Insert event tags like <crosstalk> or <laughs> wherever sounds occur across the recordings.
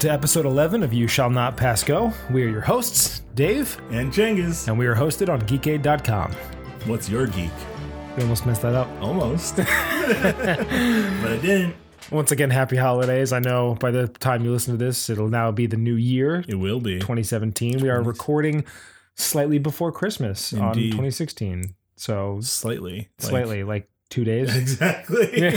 To episode 11 of You Shall Not Pass Go. We are your hosts, Dave, And Cengiz. and we are hosted on geekade.com. What's your geek? We almost messed that up. Almost. <laughs> but I didn't. Once again, happy holidays. I know by the time you listen to this, it'll now be the new year, It will be. 2017. We are recording slightly before Christmas on 2016. So Slightly. Like- slightly, like two days. <laughs> Exactly.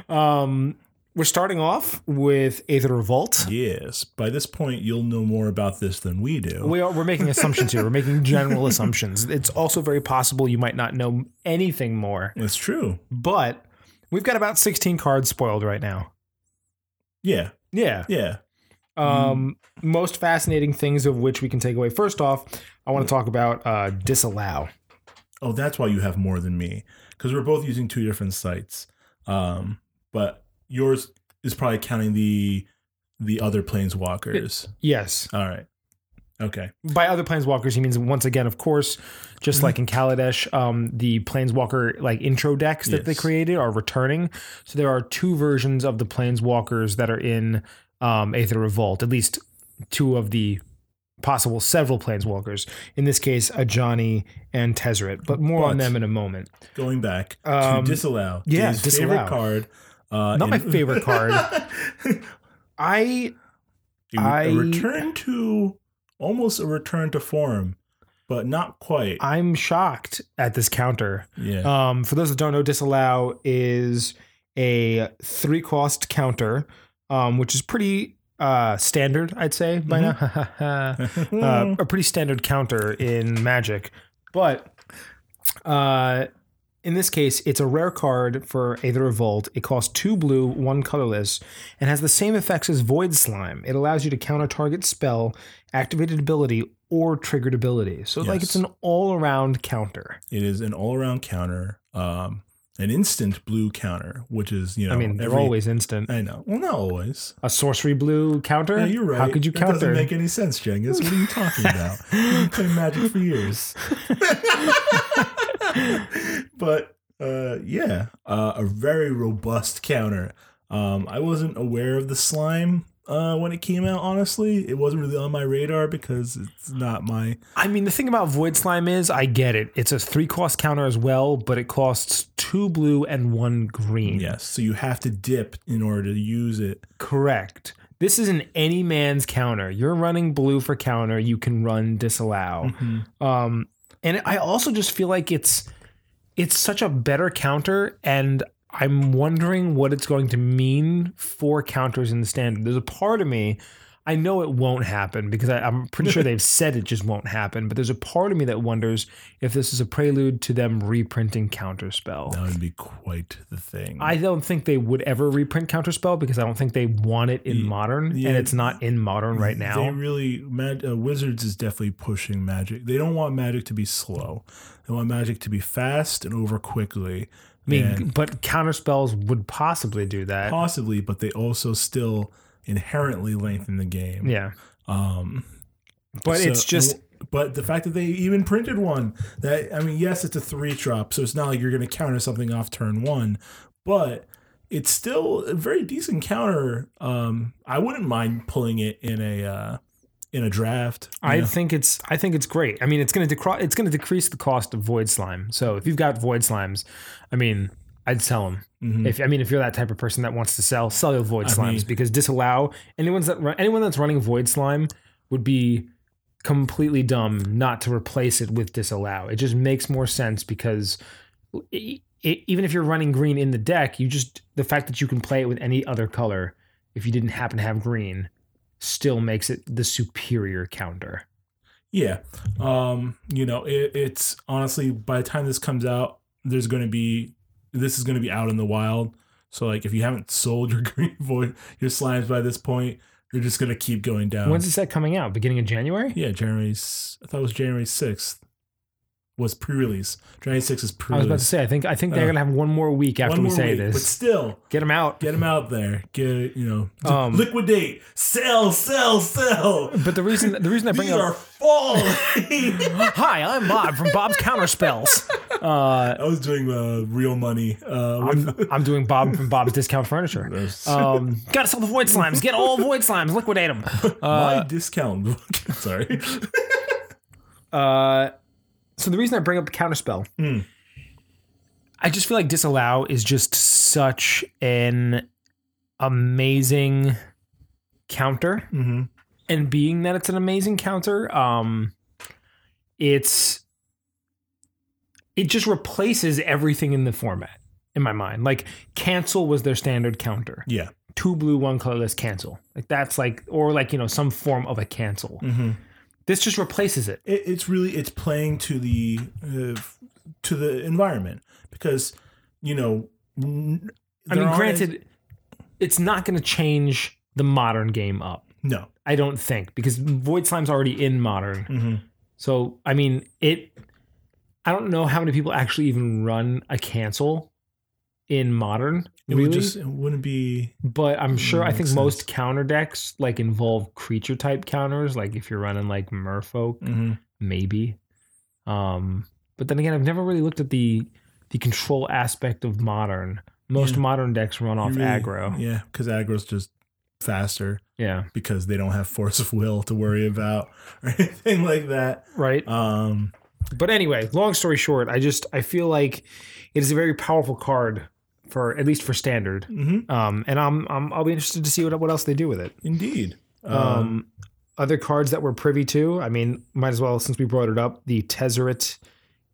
<laughs> um, we're starting off with Aether Revolt. yes. By this point, you'll know more about this than we do. We are, we're making assumptions here. We're making general assumptions. It's also very possible you might not know anything more, It's true. but we've got about 16 cards spoiled right now. Yeah. Yeah. Yeah. Um, most fascinating things of which we can take away. First off, I want to talk about uh, disallow. Oh, that's why you have more than me. Because we're both using two different sites. Um, but yours is probably counting the the other planeswalkers. Yes. All right. Okay. By other planeswalkers, he means once again, of course, just Mm-hmm. like in Kaladesh, um, the planeswalker like intro decks that they created are returning. So there are two versions of the planeswalkers that are in um, Aether Revolt. At least two of the possible several planeswalkers. In this case, Ajani and Tezzeret. But more on them in a moment. Going back Um, to disallow. yeah, His disallow. favorite card. Uh, Not my favorite <laughs> card. I A- I- a return to almost a return to form, but not quite. I'm shocked at this counter. yeah. Um, for those that don't know, disallow is a three cost counter, um, which is pretty uh, standard, I'd say by now. <laughs> uh, a pretty standard counter in Magic, but uh, in this case, it's a rare card for Aether Revolt. It costs two blue, one colorless, and has the same effects as Void Slime. It allows you to counter target spell, activated ability, or triggered ability. So like it's an all around counter. it is an all-around counter, um, an instant blue counter, which is you know. I mean, they're every- always instant. I know. Well, not always. A sorcery blue counter? Yeah, you're right. How could you counter that counter? Doesn't make any sense, Cengiz. What are you talking about? You've been playing Magic for years. <laughs> <laughs> but uh, yeah, uh, a very robust counter. Um, I wasn't aware of the slime uh, when it came out. Honestly, it wasn't really on my radar because it's not my. I mean, the thing about Void Slime is, I get it. It's a three cost counter as well, but it costs two blue and one green. Yes, so you have to dip in order to use it. Correct. This is an any man's counter. You're running blue for counter, you can run disallow. Mm-hmm. Um, and I also just feel like it's it's such a better counter, and I'm wondering what it's going to mean for counters in the standard. There's a part of me, I know it won't happen because I, I'm pretty sure they've <laughs> said it just won't happen. But there's a part of me that wonders if this is a prelude to them reprinting Counterspell. That would be quite the thing. I don't think they would ever reprint Counterspell because I don't think they want it in Ye- modern, yeah. and it's not in modern right now. They really Mag, uh, Wizards is definitely pushing Magic. They don't want Magic to be slow. They want Magic to be fast and over quickly. I mean, and but counterspells would possibly do that. possibly, but they also still inherently lengthen the game. Yeah, Um, but so- it's just But the fact that they even printed one that I mean, yes, it's a three drop, so it's not like you're going to counter something off turn one, but it's still a very decent counter. Um, I wouldn't mind pulling it in a uh, in a draft. I know? think it's I think it's great. I mean, it's going to decro- it's going to decrease the cost of void slime. So if you've got void slimes, I mean, I'd sell them. Mhm. If I mean, if you're that type of person that wants to sell, sell your void I slimes mean- because disallow anyone's that run, anyone that's running void slime would be completely dumb not to replace it with disallow. It just makes more sense because i i even if you're running green in the deck, you just the fact that you can play it with any other color if you didn't happen to have green still makes it the superior counter. Yeah. Um, you know, it, it's honestly by the time this comes out, there's going to be this is going to be out in the wild. So like if you haven't sold your <laughs> green void your slimes by this point, they're just going to keep going down. When's the set coming out? Beginning of January? yeah, January I thought it was January 6th was pre-release. January 6th is pre-release. I was about to say, I think I think they're Uh, gonna have one more week after One we more say week, this. But still, Get them out. get them out there. Get, you know, Um, liquidate, sell, sell, sell. But the reason the reason I bring These up are falling. <laughs> Hi, I'm Bob from Bob's Counterspells. Uh, I was doing uh, real money. Uh, with, <laughs> I'm doing Bob from Bob's Discount Furniture. Um, gotta sell the void slimes. Get all void slimes. Liquidate them. <laughs> my discount. Sorry. Uh, so the reason I bring up the counterspell, Hmm. I just feel like disallow is just such an amazing counter, hmm and being that it's an amazing counter, um, it's it just replaces everything in the format in my mind. Like cancel was their standard counter. Yeah. Two blue, one colorless, cancel. Like that's like, or like you know some form of a cancel. hmm This just replaces it. It, it's really it's playing to the uh, to the environment because you know. n- I mean, granted, it's not going to change the modern game up. no. I don't think because Void Slime's already in modern. hmm So I mean, it. I don't know how many people actually even run a cancel in modern, It really. would just it wouldn't be. but I'm sure I makes think most counter decks like involve creature type counters. Like if you're running like Merfolk, mhm. maybe. Um, but then again, I've never really looked at the the control aspect of modern. Most Yeah. modern decks run off really- aggro. Yeah, because aggro's just faster Yeah. because they don't have force of will to worry about <laughs> or anything like that. Right. Um, But anyway, long story short, I just I feel like it is a very powerful card for at least for standard. mhm, Um, and I'm, I'm I'll be interested to see what what else they do with it. indeed. Um, Um, other cards that we're privy to, I mean, might as well since we brought it up, the Tezzeret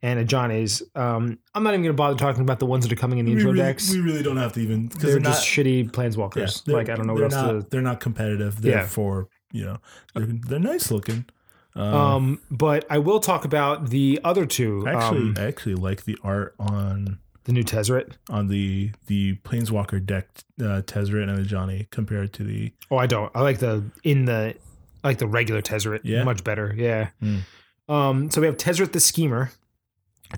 and Ajanis. Um, I'm not even going to bother talking about the ones that are coming in the intro really, decks. we really don't have to even because they're, they're, just not. shitty yeah, planeswalkers. they're- like I don't know what they're else not, to. They're not competitive. They're Yeah. for you know they're, they're nice looking. Um, Um, but I will talk about the other two. Actually um, I actually like the art on the new Tezzeret. on the the planeswalker deck uh, Tezzeret and the Ajani compared to the Oh, I don't. I like the in the I like the regular Tezzeret Yeah? much better. Yeah. Hmm. Um, so we have Tezzeret the Schemer.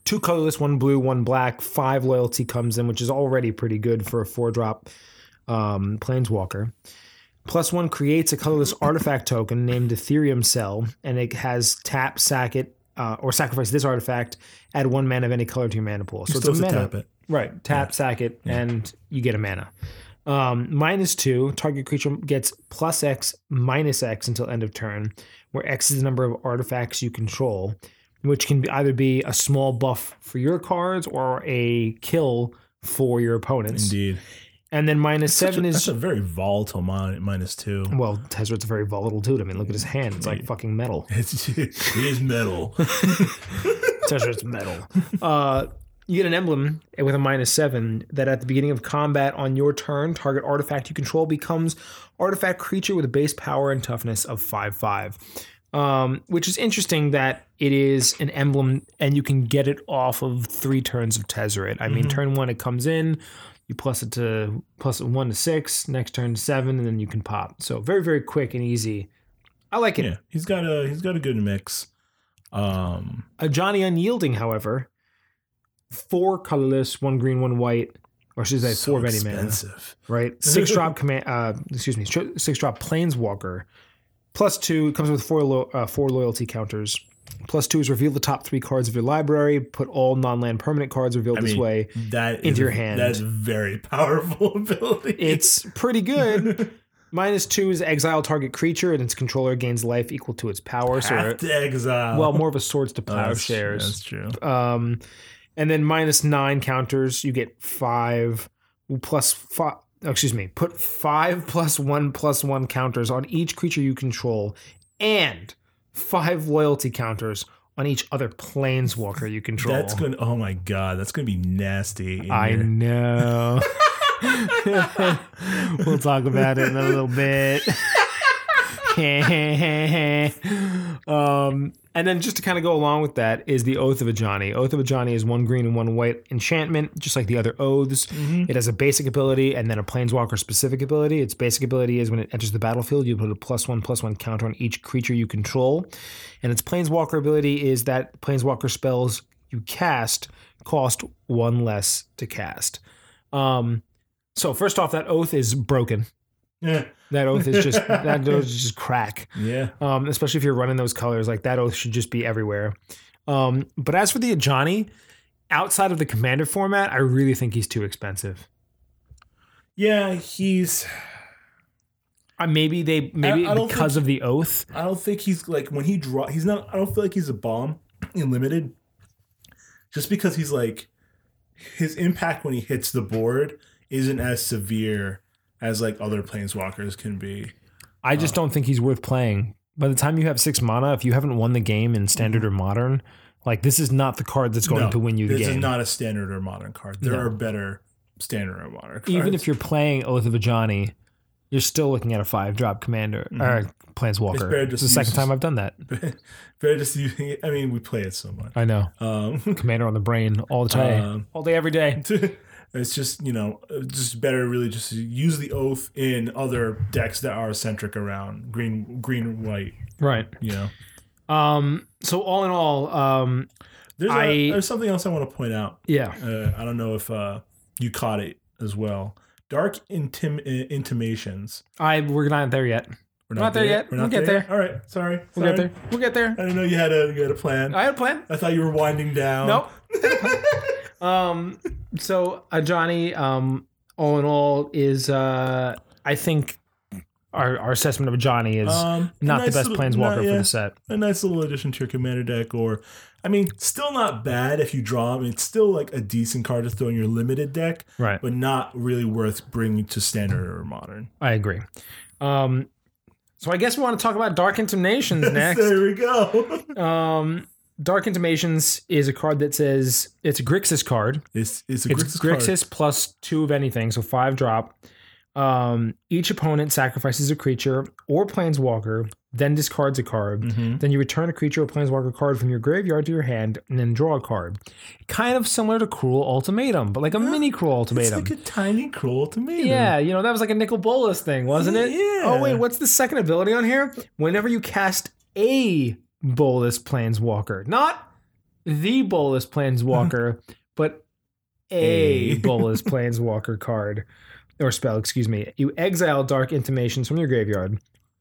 Two colorless, one blue, one black. Five loyalty comes in, which is already pretty good for a four drop um, planeswalker. Plus one creates a colorless artifact token named Etherium Cell, and it has tap, sack it, uh, or sacrifice this artifact. Add one mana of any color to your mana pool. So You're it's a mana. tap it. Right. Tap, sack it, and you get a mana. Um, minus two, target creature gets plus X minus X until end of turn, where X is the number of artifacts you control, which can be either be a small buff for your cards or a kill for your opponents. Indeed. And then minus seven a, is that's a very volatile min- minus two. well, Tezzeret's very volatile too. I mean, look at his hand; it's like fucking metal. <laughs> It's, it is metal. <laughs> Tezzeret's metal. Uh, you get an emblem with a minus seven that at the beginning of combat on your turn, target artifact you control becomes artifact creature with a base power and toughness of five five. Um, which is interesting that it is an emblem and you can get it off of three turns of Tezzeret. I mean, Mhm. turn one it comes in, you plus it to plus it one to six, next turn seven, and then you can pop. So very very quick and easy. I like it. yeah, he's got a he's got a good mix. Um, Ajani Unyielding, however, four colorless, one green, one white, or should I say so four of any mana, expensive. right? <laughs> Six drop command. Uh, excuse me, six drop Planeswalker. Plus two it comes with four lo- uh, four loyalty counters. Plus two is reveal the top three cards of your library. Put all non-land permanent cards revealed I this way. That is Into your hand. That is a very <laughs> powerful <laughs> ability. It's pretty good. <laughs> Minus two is exile target creature, and its controller gains life equal to its power. So, Path to exile. well, more of a swords to Oh, that's- plowshares. That's true. Um, and then minus nine counters, you get five plus five. Excuse me. Put five plus one plus one counters on each creature you control, and five loyalty counters on each other planeswalker you control. That's going. to Oh my god, that's going to be nasty. I know. <laughs> <laughs> we'll talk about it in a little bit. <laughs> <laughs> um, and then just to kind of go along with that is the Oath of Ajani. Oath of Ajani is one green and one white enchantment, just like the other oaths. Mhm. It has a basic ability and then a planeswalker specific ability. Its basic ability is when it enters the battlefield, you put a plus one plus one counter on each creature you control. And its planeswalker ability is that planeswalker spells you cast cost one less to cast. Um, so first off, that oath is broken. Yeah. That oath is just <laughs> that oath is just crack. Yeah. Um, especially if you're running those colors, like that oath should just be everywhere. Um, but as for the Ajani, outside of the commander format, I really think he's too expensive. Yeah, he's. Uh, maybe they maybe I don't because of the oath. I don't think he's like when he draw. He's not. I don't feel like he's a bomb in limited. Just because he's like, his impact when he hits the board isn't as severe as like other planeswalkers can be. I just don't think he's worth playing. By the time you have six mana, if you haven't won the game in standard or modern, like this is not the card that's going No, to win you the this game. is not a standard or modern card. There No. are better standard or modern cards. Even if you're playing Oath of Ajani, you're still looking at a five drop commander or Mm-hmm. It's planeswalker. It's, just the second time I've done that. <laughs> better just using it. I mean, we play it so much. I know. Um, <laughs> Commander on the brain all the time. Um, all day, every day. <laughs> it's just you know just better really just use the oath in other decks that are centric around green green white Right. you know Um, so all in all, um, there's, I- a, there's something else i want to point out yeah. uh, i don't know if uh, you caught it as well dark intim- intimations I we're not there yet. we're Not there yet. We're We'll get there. all right sorry We'll get there. We'll get there. i didn't know you had a you had a plan I had a plan. i thought you were winding down Nope. <laughs> um, so uh, Ajani, um, all in all, is uh, I think our our assessment of Ajani is um, not nice the best little- planeswalker not- for the set. a nice little addition to your commander deck or i mean still not bad if you draw him it's still like a decent card to throw in your limited deck Right. but not really worth bringing to standard or modern I agree. Um, so I guess we want to talk about Dark Intimations next. there we go Um, Dark Intimations is a card that says it's a Grixis card. it's, it's a It's Grixis, card. Grixis plus two of anything, so five drop. Um, each opponent sacrifices a creature or planeswalker, then discards a card. Mhm. Then you return a creature or planeswalker card from your graveyard to your hand, and then draw a card. Kind of similar to Cruel Ultimatum, but like a mini Cruel Ultimatum. it's like a tiny cruel Ultimatum. yeah, you know that was like a Nicol Bolas thing, wasn't it? Yeah. Oh wait, what's the second ability on here? Whenever you cast a Bolas Planeswalker, not the Bolas Planeswalker, <laughs> but a A. <laughs> Bolas Planeswalker card or spell, excuse me. You exile Dark Intimations from your graveyard.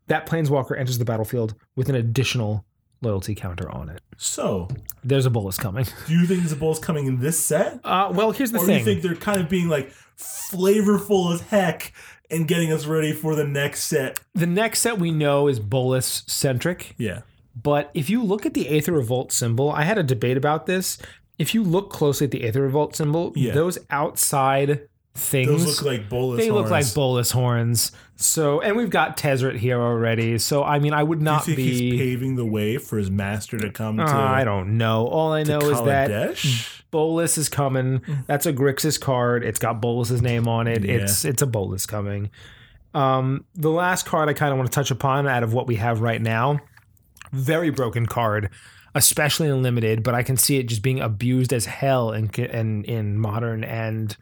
That Planeswalker enters the battlefield with an additional loyalty counter on it. so There's a Bolas coming. <laughs> do you think Zabul's coming in this set Uh, well, here's the or do you think they're kind of being like flavorful as heck and getting us ready for the next set the next set we know is Bolas centric. yeah But if you look at the Aether Revolt symbol, I had a debate about this. If you look closely at the Aether Revolt symbol, Yeah. those outside things those look like bolas they look like bolas horns. So, and we've got Tezzeret here already. So, I mean, I would Do you not think be. he's paving the way for his master to come Uh, to I don't know. All I know is that Bolas is coming. That's a Grixis card. It's got Bolas's name on it. Yeah. It's it's a Bolus coming. Um, the last card I kind of want to touch upon out of what we have right now, very broken card, especially in limited, but I can see it just being abused as hell in in, in modern and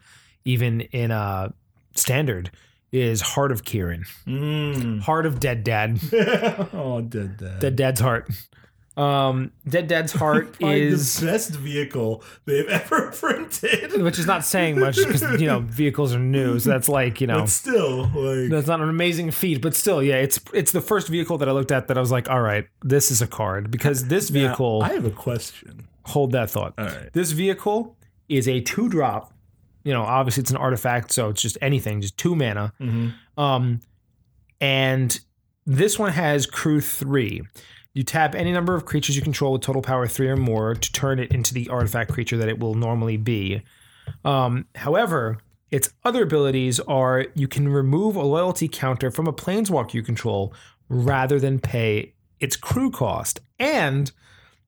even in uh standard. Is Heart of Kiran, Mm. Heart of Dead Dad, <laughs> oh, dead dad. Dead Dad's heart. Um, Dead Dad's heart <laughs> is the best vehicle they've ever <laughs> printed. which is not saying much because you know vehicles are new, so that's like you know But still, like, that's not an amazing feat, but still, yeah, it's it's the first vehicle that I looked at that I was like, all right, this is a card because this now, vehicle I have a question. hold that thought. All right. This vehicle is a two drop. You know, obviously it's an artifact, so it's just anything, just two mana. Mm-hmm. Um, and this one has crew three. You tap any number of creatures you control with total power three or more to turn it into the artifact creature that it will normally be. Um, however, its other abilities are you can remove a loyalty counter from a planeswalker you control rather than pay its crew cost, and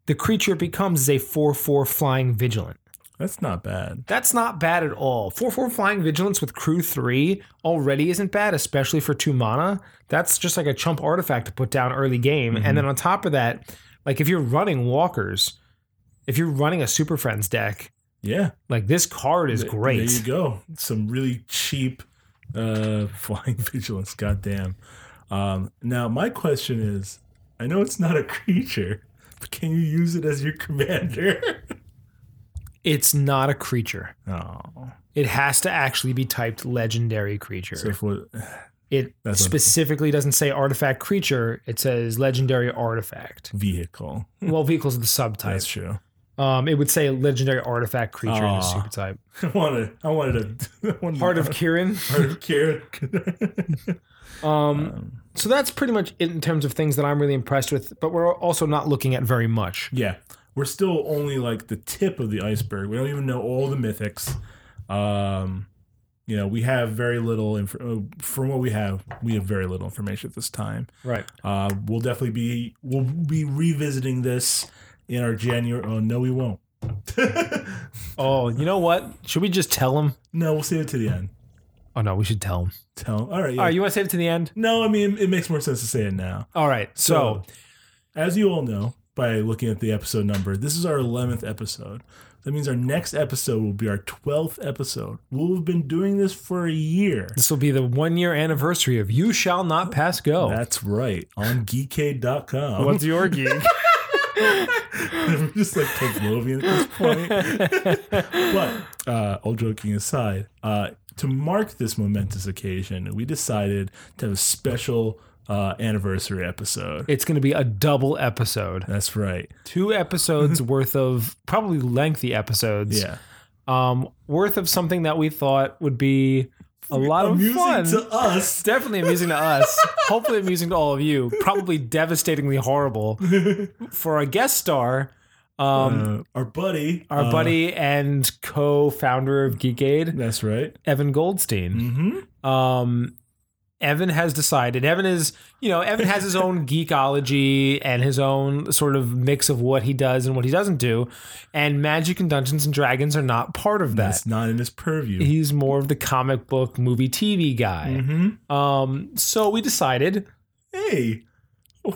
the creature becomes a 4 4 flying vigilant. That's not bad. That's not bad at all. 4 4 Flying Vigilance with Crew 3 already isn't bad, especially for 2 mana. That's just like a chump artifact to put down early game. And then on top of that, like if you're running walkers, if you're running a Super Friends deck, Yeah. like this card is great. There you go. Some really cheap uh, <laughs> flying vigilance. Goddamn. Um, now, my question is I know it's not a creature, but can you use it as your commander? <laughs> It's not a creature. oh. It has to actually be typed legendary creature. So, for, it <sighs> That's a- specifically doesn't say artifact creature, it says legendary artifact. vehicle. <laughs> well, vehicles are the subtype. That's true. Um, it would say legendary artifact creature in Aw. a super type. <laughs> I wanted, I wanted a <laughs> I wanted Heart a- of Kiran. Heart of Kiran. Um, Um, so that's pretty much it in terms of things that I'm really impressed with. But we're also not looking at very much. yeah, we're still only like the tip of the iceberg. We don't even know all the mythics. Um, you know, we have very little inf- uh, from what we have. We have very little information at this time. Right. Uh, we'll definitely be we'll be revisiting this in our January. Oh no, we won't. <laughs> Oh, you know what? Should we just tell him? no, we'll save it to the end. Oh no, we should tell him. Tell. All right. Yeah. All right, you want to save it to the end? no, I mean it makes more sense to say it now. All right. So, as you all know by looking at the episode number, this is our 11th episode. That means our next episode will be our 12th episode. We'll have been doing this for a year. this will be the one year anniversary of You Shall Not Pass Go. That's right, on geekade.com. What's your <laughs> geek? We're just like Pavlovian at this point. but uh, all joking aside, uh, to mark this momentous occasion, we decided to have a special uh, anniversary episode. it's going to be a double episode. That's right. Two episodes <laughs> worth of probably lengthy episodes. Yeah. Um, worth of something that we thought would be a lot of Amusing fun. to us. <laughs> Definitely amusing to us. Hopefully amusing to all of you. Probably <laughs> devastatingly horrible for our guest star, um, uh, our buddy, our uh, buddy and co-founder of Geekade, That's right. Evan Goldstein. Mm-hmm. Um, Evan has decided. Evan is, you know, Evan has his own geekology and his own sort of mix of what he does and what he doesn't do. And Magic and Dungeons and Dragons are not part of that. That's not in his purview. He's more of the comic book, movie, TV guy. hmm Um, so we decided Hey,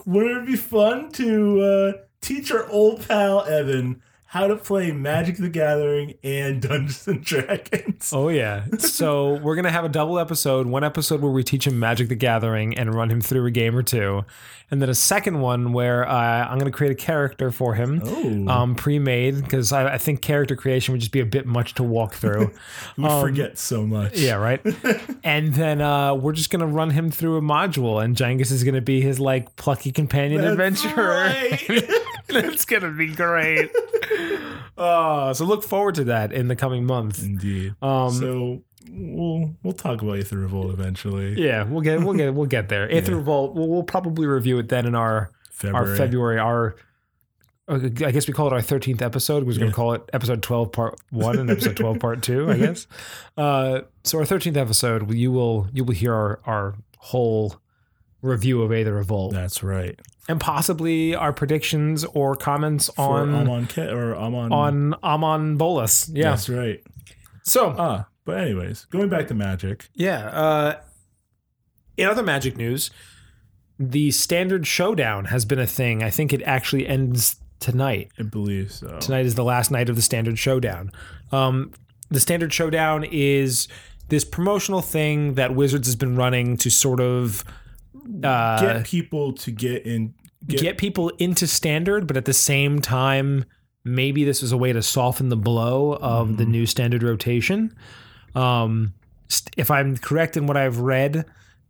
wouldn't it be fun to uh, teach our old pal Evan how to play Magic the Gathering and Dungeons and <laughs> Dragons? Oh yeah. So we're gonna have a double episode. One episode where we teach him Magic the Gathering and run him through a game or two, and then a second one where uh, I'm gonna create a character for him, Oh, um, pre-made because I, I think character creation would just be a bit much to walk through. <laughs> we forget so much. yeah, right. <laughs> and then uh, we're just gonna run him through a module, and Cengiz is gonna be his like plucky companion That's adventurer. right. <laughs> It's gonna be great. Oh, so look forward to that in the coming month. Indeed. Um, so we'll we'll talk about Aether Revolt eventually. Yeah, we'll get we'll get we'll get there. Aether Yeah. Revolt, we'll, we'll probably review it then in our February. our February our. uh, I guess we call it our thirteenth episode. We're going to call it episode twelve part one and episode twelve part two. I guess. <laughs> Uh, so our thirteenth episode, you will you will hear our our whole review of Aether Revolt That's right. and possibly our predictions or comments For on Amon Ke- or Amon. on Amon Bolas. Yeah. That's right. So Ah, but anyways, going back to Magic. Yeah. Uh, in other Magic news, the Standard Showdown has been a thing. I think it actually ends tonight. I believe so. Tonight is the last night of the Standard Showdown. Um, the Standard Showdown is this promotional thing that Wizards has been running to sort of uh, Get people to get in. get, Get, people into Standard, but at the same time, maybe this is a way to soften the blow of the new Standard rotation. Um, st- if I'm correct in what I've read,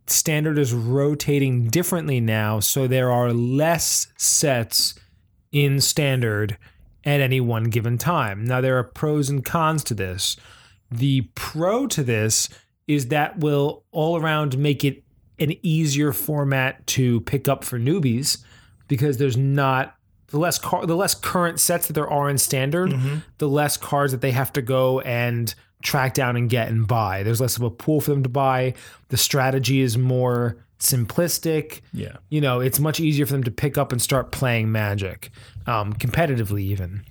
Standard is rotating differently now, so there are less sets in Standard at any one given time. Now, there are pros and cons to this. The pro to this is that will all around make it an easier format to pick up for newbies because there's not the less car, the less current sets that there are in standard, Mhm. the less cards that they have to go and track down and get and buy. There's less of a pool for them to buy. The strategy is more simplistic. Yeah. You know, it's much easier for them to pick up and start playing Magic, um, competitively even.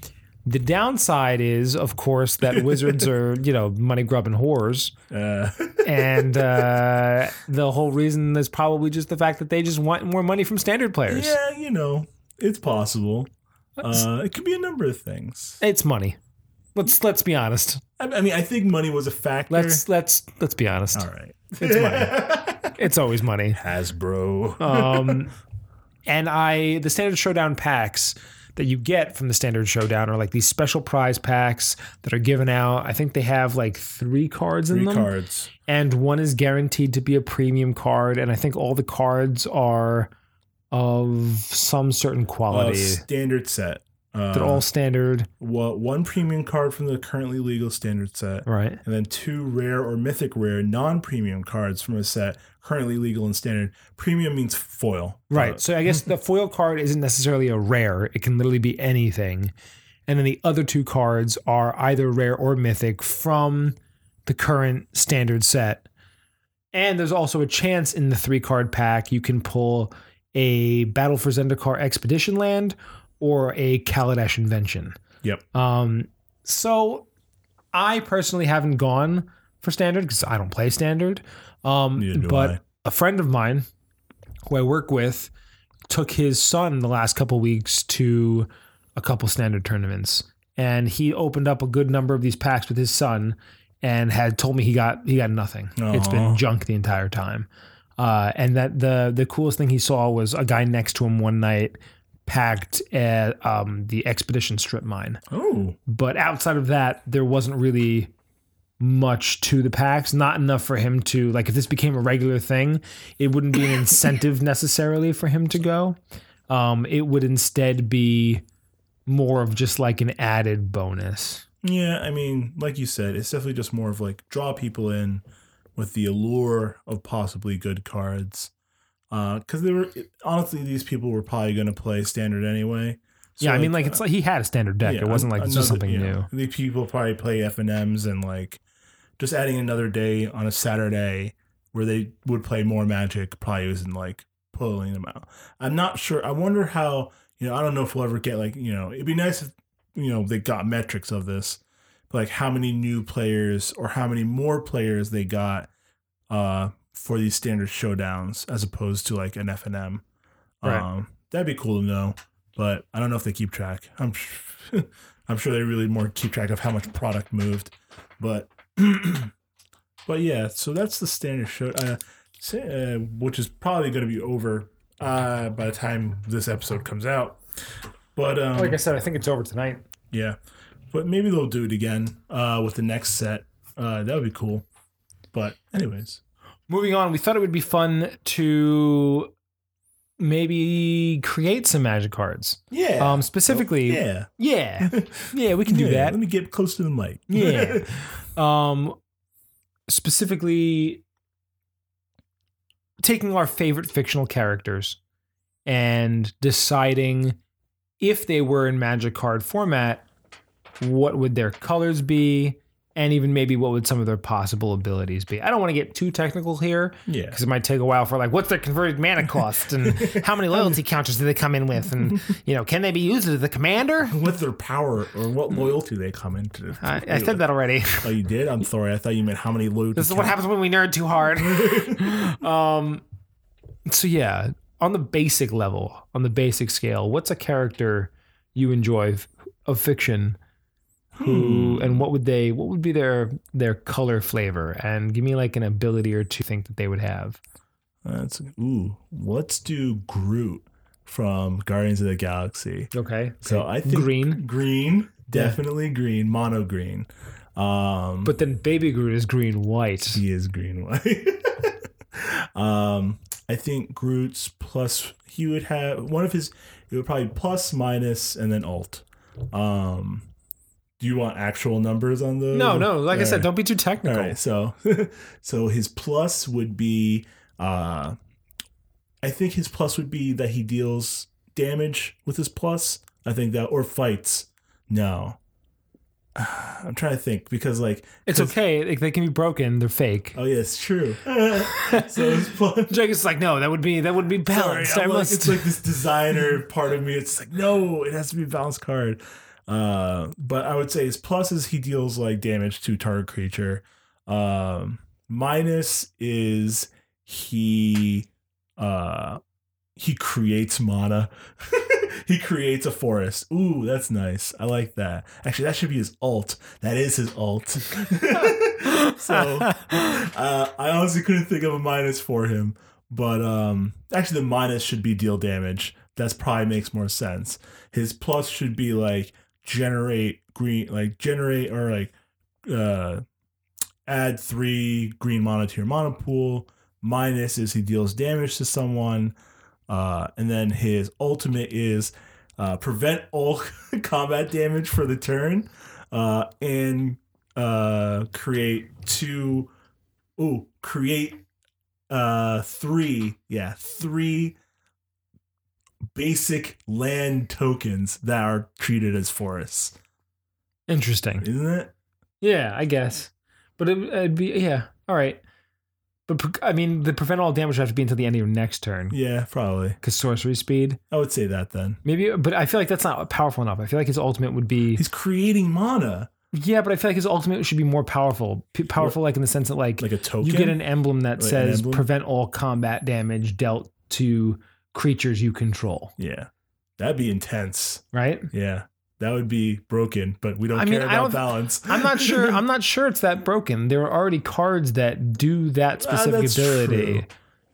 The downside is, of course, that wizards <laughs> are, you know, money grubbing whores Uh, and uh, <laughs> the whole reason is probably just the fact that they just want more money from standard players. yeah, you know, it's possible. Uh, it could be a number of things. It's money. Let's let's be honest. I, I mean, I think money was a factor. Let's let's let's be honest. All right. It's money. <laughs> It's always money. Hasbro. Um, and I the standard showdown packs that you get from the standard showdown are like these special prize packs that are given out. I think they have like three cards in Three them. cards. and one is guaranteed to be a premium card and i think all the cards are of some certain quality standard set. Uh, They're all standard, well, one premium card from the currently legal standard set, right? and then two rare or mythic rare non-premium cards from a set currently legal and standard. Premium means foil, Right. Uh, So I guess the foil card isn't necessarily a rare. It can literally be anything. And then the other two cards are either rare or mythic from the current standard set. And there's also a chance in the three card pack you can pull a Battle for Zendikar Expedition land or a Kaladesh Invention. Yep. Um, so I personally haven't gone for standard because I don't play standard. Um, but I. a friend of mine who I work with took his son the last couple weeks to a couple standard tournaments, and he opened up a good number of these packs with his son, and had told me he got he got nothing. It's been junk the entire time. Uh, and that the the coolest thing he saw was a guy next to him one night packed at um, the expedition strip mine. Oh, But outside of that, there wasn't really much to the packs. Not enough for him to like. If this became a regular thing, it wouldn't be an <coughs> incentive necessarily for him to go. Um, it would instead be more of just like an added bonus. yeah. I mean, like you said, it's definitely just more of like draw people in with the allure of possibly good cards. Because they were honestly, these people were probably going to play standard anyway. So, yeah, I mean, like it's like he had a standard deck. yeah, it wasn't like this was something you new. These people probably play F and M's and like just adding another day on a Saturday where they would play more Magic probably isn't like pulling them out. I'm not sure. I wonder how. You know, I don't know if we'll ever get like you know. It'd be nice if you know they got metrics of this, like how many new players or how many more players they got uh for these standard showdowns as opposed to like an F and M. Right. Um, that'd be cool to know, but I don't know if they keep track. I'm <laughs> I'm sure they really more keep track of how much product moved, but <clears throat> but yeah. So that's the standard show, uh, uh, which is probably going to be over uh, by the time this episode comes out. But um, Like I said, I think it's over tonight. yeah, but maybe they'll do it again uh, with the next set. Uh, that would be cool. But anyways, Moving on, we thought it would be fun to maybe create some magic cards. yeah, Um, specifically, yeah, yeah, <laughs> yeah, we can do Yeah, that. Let me get close to the mic. Yeah. <laughs> um specifically taking our favorite fictional characters and deciding if they were in magic card format what would their colors be and even maybe what would some of their possible abilities be i don't want to get too technical here yeah. because it might take a while for like what's their converted mana cost and <laughs> how many loyalty counters do they come in with and you know can they be used as the commander What's their power or what loyalty they come into? I, I said that already Oh, you did? I'm sorry. I thought you meant how many loyalty. This is what happens when we nerd too hard. <laughs> um, so yeah, on the basic level, on the basic scale, what's a character you enjoy of fiction? Who and what would they? What would be their their color flavor? And give me like an ability or two. Think that they would have. That's ooh. Let's do Groot from Guardians of the Galaxy. Okay. So I think Green. green, definitely green, mono green. Um, But then Baby Groot is green white. he is green white. <laughs> um, I think Groot's plus he would have one of his. It would probably plus minus and then alt. Um, do you want actual numbers on the? No, no. Like I said, don't be too technical. right, so <laughs> so his plus would be uh I think his plus would be that he deals damage with his plus. I think that or fights. No. <sighs> I'm trying to think because like It's okay. Like, they can be broken. They're fake. oh yeah, it's true. <laughs> so his plus <laughs> Jake is like, no, that would be that would be balanced. I I'm like, must. it's like this designer part of me. It's like, no, it has to be a balanced card. Uh, but I would say his plus is he deals like damage to target creature. Um, minus is he uh he creates mana. <laughs> he creates a forest. Ooh, that's nice. I like that. Actually, that should be his alt. That is his alt. <laughs> so <laughs> uh, I honestly couldn't think of a minus for him, but um, actually the minus should be deal damage. That's probably makes more sense. His plus should be like generate green, like generate or like uh, add three green mana to your mana pool. Minus is he deals damage to someone, uh, and then his ultimate is uh, prevent all <laughs> combat damage for the turn, uh, and uh, create two. Ooh, create uh three. Yeah, three basic land tokens that are treated as forests. Interesting. Isn't it? Yeah, I guess. But it, it'd be yeah. All right. But I mean, the prevent all damage would have to be until the end of your next turn Yeah, probably. because sorcery speed. I would say that then. Maybe, but I feel like that's not powerful enough. I feel like his ultimate would be He's creating mana yeah, but I feel like his ultimate should be more powerful. P- powerful, like in the sense that like, like a token. you get an emblem that Like says emblem? prevent all combat damage dealt to creatures you control. yeah, that'd be intense. Right? Yeah, that would be broken, but we don't I care I about don't- balance. I'm not sure. <laughs> I'm not sure it's that broken. There are already cards that do that Ah, specific that's ability. true.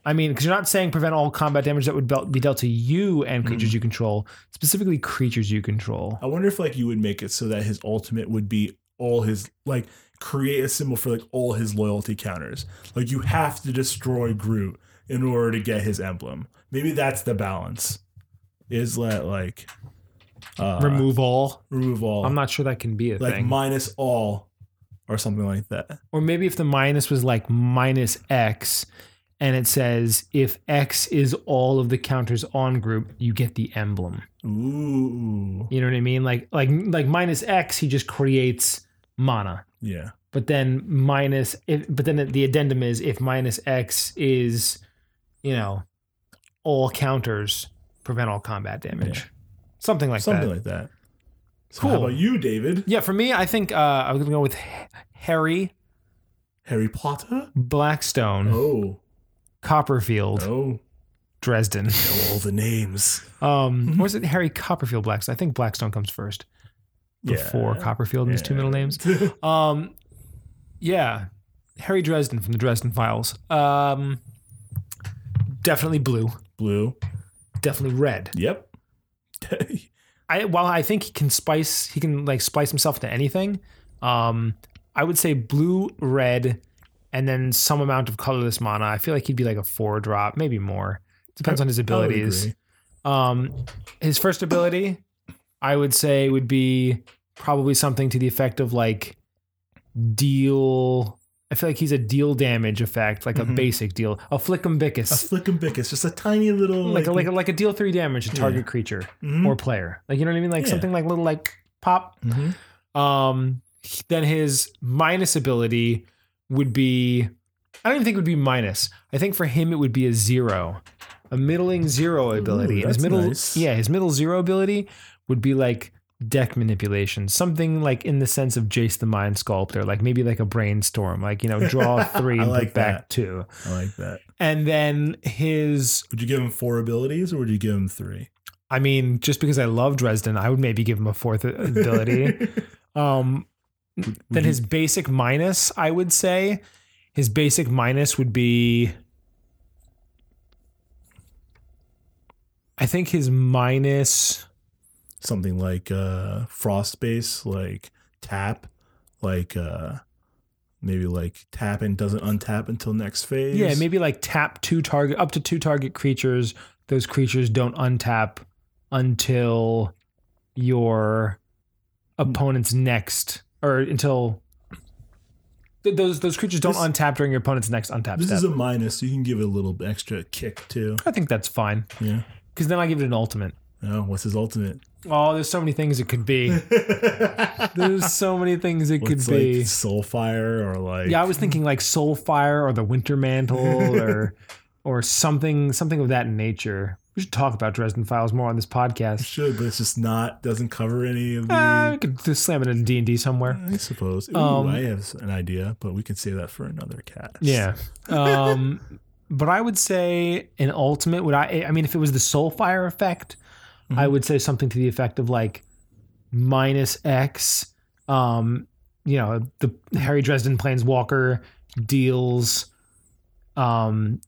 I mean, because you're not saying prevent all combat damage that would be dealt to you and creatures Mm. you control, specifically creatures you control. I wonder if like you would make it so that his ultimate would be all his like create a symbol for like all his loyalty counters. Like you have to destroy Groot in order to get his emblem. Maybe that's the balance. Is that like uh, Remove all. remove all I'm not sure that can be a like thing. minus all or something like that. or maybe if the minus was like minus X, and it says if X is all of the counters on Groot, you get the emblem. Ooh, You know what I mean? Like like like minus X, he just creates mana. yeah, but then minus if but then the addendum is if minus x is you know all counters prevent all combat damage Yeah. something like something that Something like that. So Cool. how about you, David? yeah for me i think uh i'm gonna go with harry Harry Potter? blackstone Oh, copperfield oh, dresden all the names. <laughs> um or is it harry copperfield blackstone i think blackstone comes first before Yeah. copperfield in his two middle names <laughs> Um, yeah, Harry Dresden from the Dresden Files. Um, definitely blue, Blue. definitely red. Yep. <laughs> I while I think he can spice, he can like splice himself to anything. Um, I would say blue, red, and then some amount of colorless mana. I feel like he'd be like a four drop, maybe more. Depends on his abilities. Um, his first ability, I would say, would be probably something to the effect of like deal. I feel like he's a deal damage effect, like a Mhm. basic deal, a flickum A flickambicus, just a tiny little like a, like a, like a deal three damage to target Yeah. creature Mhm. or player. Like you know what I mean? Like Yeah. something like little like pop. Mhm. Um, then his minus ability would be. I don't even think it would be minus. I think for him it would be a zero, a middling zero ability. And his middle, nice. yeah, his middle zero ability would be like deck manipulation, something like in the sense of Jace the Mind Sculptor, like maybe like a brainstorm, like you know, draw <laughs> three and like put back that. two. I like that. And then his, Would you give him four abilities or would you give him three? I mean, just because I love Dresden, I would maybe give him a fourth ability. <laughs> Um, Would then his basic minus, I would say, his basic minus would be. I think his minus. Something like uh frost base, like tap, like uh maybe like tap and doesn't untap until next phase. Yeah, maybe like tap two target up to two target creatures. Those creatures don't untap until your opponent's next, or until th- those those creatures don't This- untap during your opponent's next untap This step. is a minus, so you can give it a little extra kick too. I think that's fine Yeah. because then I give it an ultimate. Oh, what's his ultimate? Oh, there's so many things it could be. <laughs> There's so many things it could be. like Soulfire or like yeah, I was thinking like Soulfire or the Winter Mantle or <laughs> or something something of that nature. We should talk about Dresden Files more on this podcast. should, but it's just not doesn't cover any of the Uh, we could just slam it in D and D somewhere. I suppose. Ooh, Um, I have an idea, but we can save that for another cast. Yeah. Um, <laughs> but I would say an ultimate would I I mean if it was the Soulfire effect, I would say something to the effect of like minus X. Um, you know, the Harry Dresden Planeswalker deals um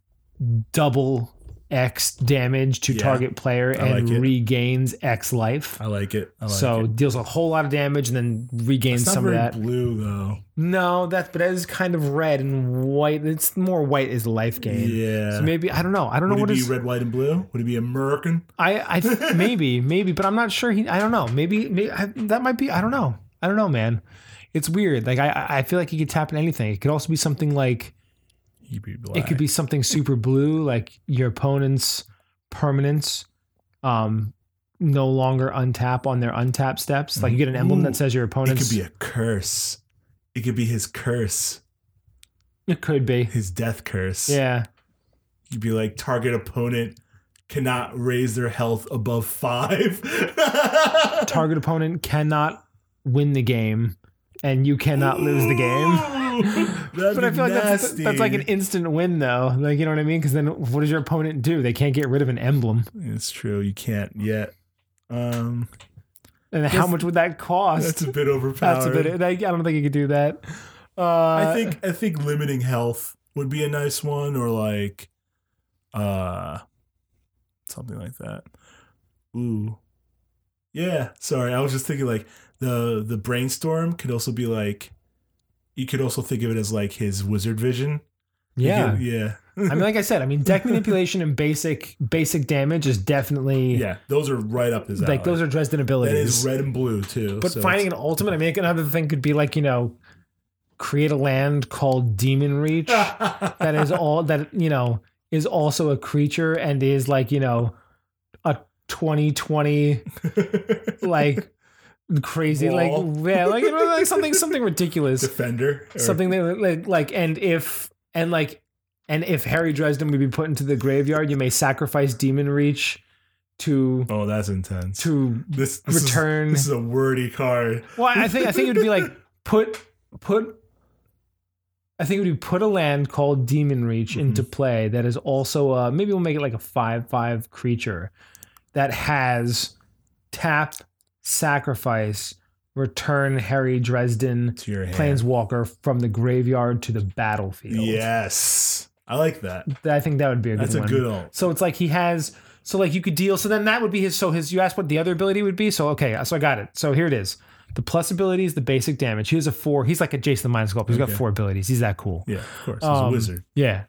double X damage to Yeah. target player and like regains X life. I like it. I like so it. deals a whole lot of damage and then regains some of that. blue though. No, that's but that is kind of red and white. It's more white is life gain. Yeah. So maybe I don't know. I don't know what. Would it be is. red, white, and blue? Would it be American? I I <laughs> maybe maybe, but I'm not sure. He I don't know. Maybe, maybe I, that might be. I don't know. I don't know, man. It's weird. Like I I feel like he could tap in anything. It could also be something like He'd be black. It could be something super blue, like your opponent's permanence um, no longer untap on their untap steps. Like you get an emblem Ooh, that says your opponent It could be a curse. It could be his curse, it could be. his death curse. Yeah. You'd be like, target opponent cannot raise their health above five. Target opponent cannot win the game, and you cannot lose the game. <laughs> <laughs> That'd But I feel like that's, that's like an instant win, though. Like, you know what I mean? Because then what does your opponent do? They can't get rid of an emblem. It's true. You can't yet. Um, And how much would that cost? that's a bit overpowered. <laughs> That's a bit. I don't think you could do that. Uh, I think I think limiting health would be a nice one, or like, uh, something like that. Ooh, yeah. Sorry, I was just thinking like the the brainstorm could also be like, you could also think of it as like his wizard vision. Yeah. yeah, I mean, like I said, I mean, deck <laughs> manipulation and basic basic damage is definitely yeah. Those are right up his alley. like those are Dresden abilities. is red and blue too. but so finding an ultimate, I mean, another thing could be like you know, create a land called Demon Reach <laughs> that is all that you know is also a creature and is like you know a 2020 <laughs> like crazy Wall. like yeah like, you know, like something something ridiculous defender. or- something that like like and if and like and if Harry Dresden would be put into the graveyard, you may sacrifice Demon Reach to Oh, that's intense. to this, this is- return. this is a wordy card. well, I think I think it would be like <laughs> put put. I think it would be put a land called Demon Reach into play that is also uh maybe we'll make it like a five five creature that has tap sacrifice return Harry Dresden To your hand. planeswalker from the graveyard to the battlefield. Yes. I like that. I think that would be a good That's a one. good ult. So it's like he has so like you could deal so then that would be his so his you asked what the other ability would be. So okay, so I got it. So here it is. The plus ability is the basic damage. He has a four. He's like a Jace the Mind Sculptor. He's got four abilities. He's that cool. Yeah, of course. He's a Um, wizard. Yeah.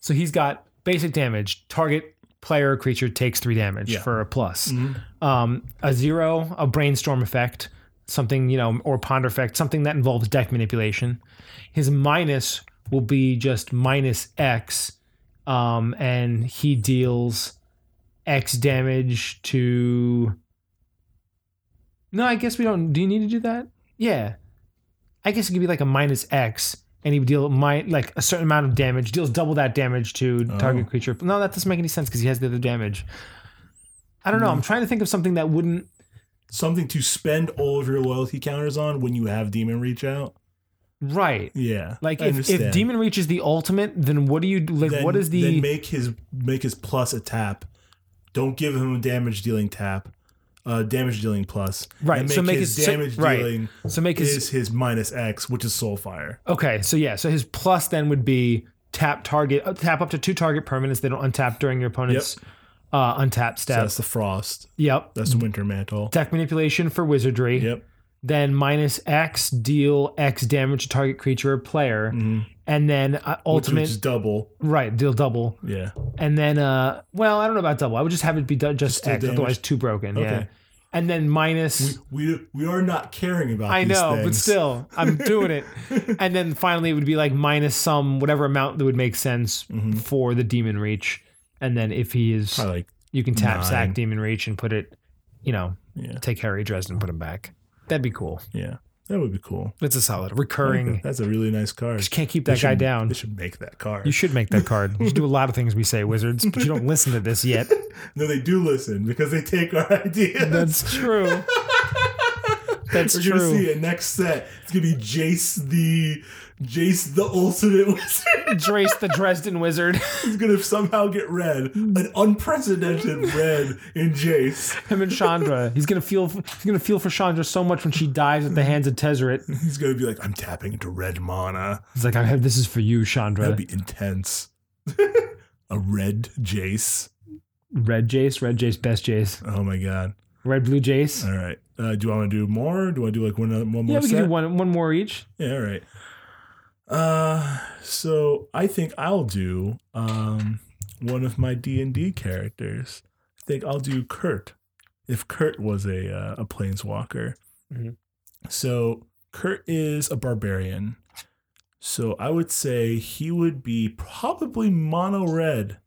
So he's got basic damage. Target player or creature takes three damage Yeah. for a plus. Mhm. Um, a zero, a brainstorm effect, something, you know, or ponder effect, something that involves deck manipulation. His minus will be just minus X. Um, and he deals X damage to No, I guess we don't do you need to do that? Yeah. I guess it could be like a minus X and he would deal my like a certain amount of damage, deals double that damage to target Oh. creature. No, that doesn't make any sense because he has the other damage. I don't know. I'm trying to think of something that wouldn't. Something to spend all of your loyalty counters on when you have Demon Reach out. Right. Yeah. Like I if, if. Demon Reach is the ultimate, then what do you? Like then, what is the then make his make his plus a tap. Don't give him a damage dealing tap. Uh, damage dealing plus. Right, And so make his his- so- damage right. dealing so make his is his minus X, which is Soulfire. okay? So yeah, so his plus then would be tap target uh, tap up to two target permanents. They don't untap during your opponent's uh, untap So that's the frost. yep. That's the winter mantle. Deck manipulation for wizardry. Yep. Then minus X deal X damage to target creature or player, Mhm. and then uh, ultimate which is double. right deal double. Yeah. And then, uh, well, I don't know about double. I would just have it be just, still X, damage? otherwise too broken. Yeah. Okay. And then minus. We we are not caring about. I know, but still, I'm doing it. <laughs> and then finally, it would be like minus some whatever amount that would make sense for the demon reach. And then if he is, I like. you can tap nine. sack demon reach and put it, you know, Yeah. take Harry Dresden, and put him back. That'd be cool. Yeah. That would be cool. It's a solid I like recurring. that. That's a really nice card. Just can't keep that guy down. They should make that card. You should make that card. You should do a <laughs> lot of things we say, wizards, but you don't listen to this yet. <laughs> no, they do listen because they take our <laughs> ideas. That's true. That's We're gonna see true. it next set. It's gonna be Jace the Jace the ultimate wizard. <laughs> Drace the Dresden wizard. He's gonna somehow get red, an unprecedented red in Jace. Him and Chandra. He's gonna feel. He's gonna feel for Chandra so much when she dies at the hands of Tezzeret. He's gonna be like, I'm tapping into red mana. He's like, I have this is for you, Chandra. That'd be intense. <laughs> a red Jace. Red Jace, red Jace, best Jace. Oh my god! Red blue Jace. All right. Uh, do I want to do more? Do I do like one one more? yeah, we set? can do one one more each. Yeah, all right. Uh, so I think I'll do um one of my D and D characters. I think I'll do Kurt. If Kurt was a uh, a planeswalker, Mhm. so Kurt is a barbarian. So I would say he would be probably mono red,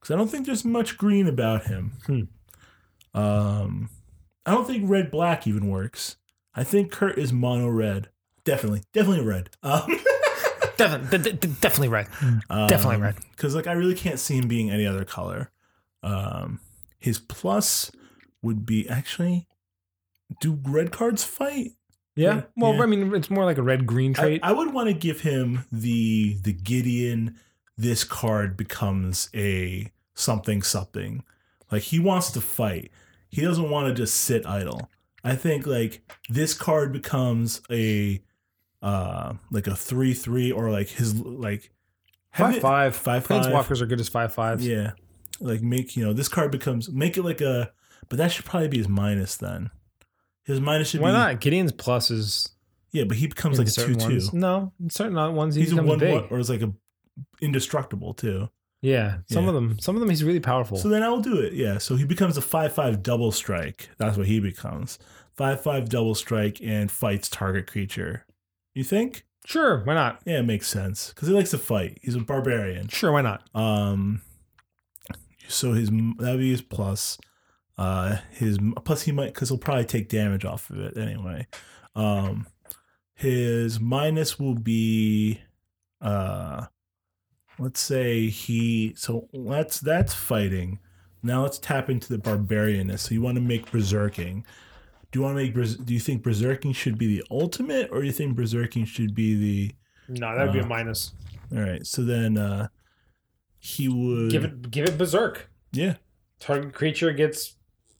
because I don't think there's much green about him. Hmm. Um, I don't think red black even works. I think Kurt is mono red. Definitely, definitely red. Um, <laughs> Definitely, definitely red. Definitely red. Because like I really can't see him being any other color. Um, his plus would be actually. Do red cards fight? Yeah. Yeah, Well, yeah. I mean, it's more like a red green I, trait. I would want to give him the the Gideon. This card becomes a something something. Like he wants to fight. He doesn't want to just sit idle. I think like this card becomes a uh like a three three or like his like five it- five. five. Planeswalkers are good as five fives. Yeah. Like make, you know, this card becomes make it like a but that should probably be his minus then. His minus should be Why be not? Gideon's plus is Yeah, but he becomes like a two-two. No, in certain ones he He's a one big. one or is like a indestructible too. Yeah, some Yeah. of them. Some of them he's really powerful. So then I will do it. Yeah. So he becomes a five five double strike. That's what he becomes. Five five double strike and fights target creature. You think? sure, why not? Yeah, it makes sense. Because he likes to fight. He's a barbarian. Sure, why not? Um, so his that would be his plus. Uh, his plus he might because he'll probably take damage off of it anyway. Um, his minus will be, uh, let's say he. So that's that's fighting. Now let's tap into the barbarianness. So you want to make berserking. Do you want to make? Do you think berserking should be the ultimate, or do you think berserking should be the? No, that'd be a minus. All right. So then, uh, he would Give it, give it berserk. Yeah, Target creature gets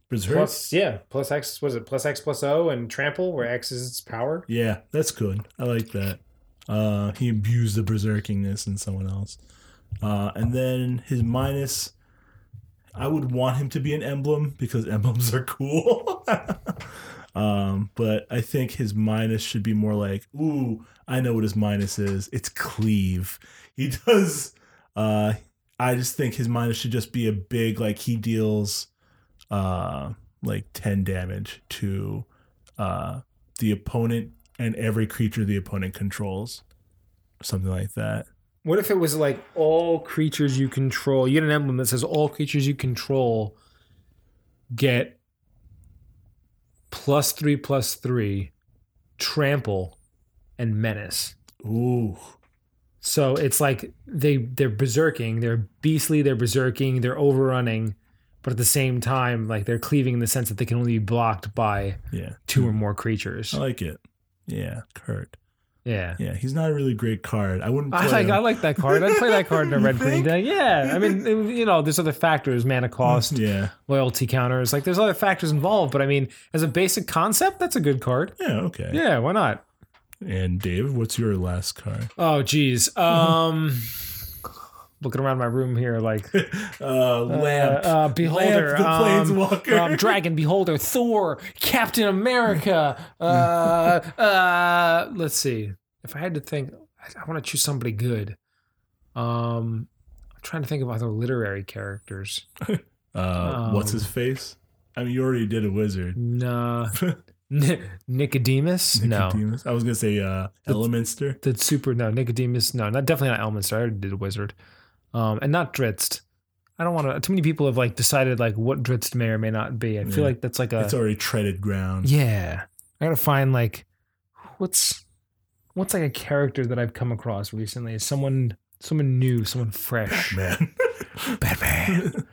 berserk. plus, yeah, plus X. Was it plus X plus O and trample, where X is its power? Yeah, that's good. I like that. Uh, he abused the berserkingness in someone else. Uh, and then his minus, I would want him to be an emblem because emblems are cool. <laughs> um, but I think his minus should be more like, ooh, I know what his minus is. It's cleave. He <laughs> does. Uh, I just think his minus should just be a big like he deals, uh, like ten damage to, uh, the opponent and every creature the opponent controls, something like that. What if it was like all creatures you control? You get an emblem that says all creatures you control get plus three plus three, trample, and menace. Ooh, So it's like they they're berserking, they're beastly, they're berserking, they're overrunning, but at the same time, like they're cleaving in the sense that they can only be blocked by yeah, two or hmm. more creatures. I like it. Yeah, Kurt. Yeah. Yeah, he's not a really great card. I wouldn't. I like him. I like that card. I'd play that card in a <laughs> red green deck. Yeah, I mean, you know, there's other factors, mana cost, Yeah, loyalty counters. Like, there's other factors involved. But I mean, as a basic concept, that's a good card. yeah, okay. Yeah, why not? And Dave, what's your last card? Oh, geez. Um, <laughs> looking around my room here, like <laughs> Uh, lamp. uh, uh, beholder, Lamp the um, Planeswalker. um, dragon, beholder, Thor, Captain America. Uh, uh, let's see. If I had to think, I, I want to choose somebody good. Um, I'm trying to think of other literary characters. <laughs> Uh, what's um, his face? I mean, you already did a wizard. Nah, <laughs> Ni- Nicodemus. No, Nicodemus. I was gonna say uh, Elminster. the super. No, Nicodemus. No, not definitely not Elminster. I already did a wizard. Um, and not Drizzt. I don't want to. Too many people have like decided like what Drizzt may or may not be. I feel Yeah. like that's like a. It's already treaded ground. Yeah, I gotta find like what's what's like a character that I've come across recently. Someone, someone new, someone fresh. man. <laughs> Batman.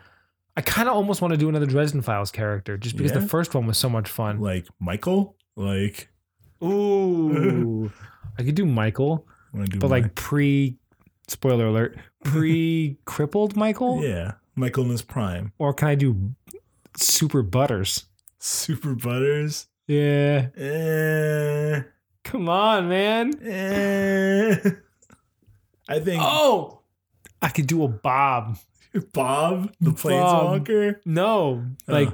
I kind of almost want to do another Dresden Files character just because Yeah? the first one was so much fun. like Michael. Like Ooh, <laughs> I could do Michael, do but like pre. Spoiler alert: pre crippled Michael, <laughs> yeah, Michael in his prime. or can I do Super Butters? Super Butters. Yeah, Eh, come on, man. eh. I think Oh, I could do a Bob. Bob, the planeswalker. No, like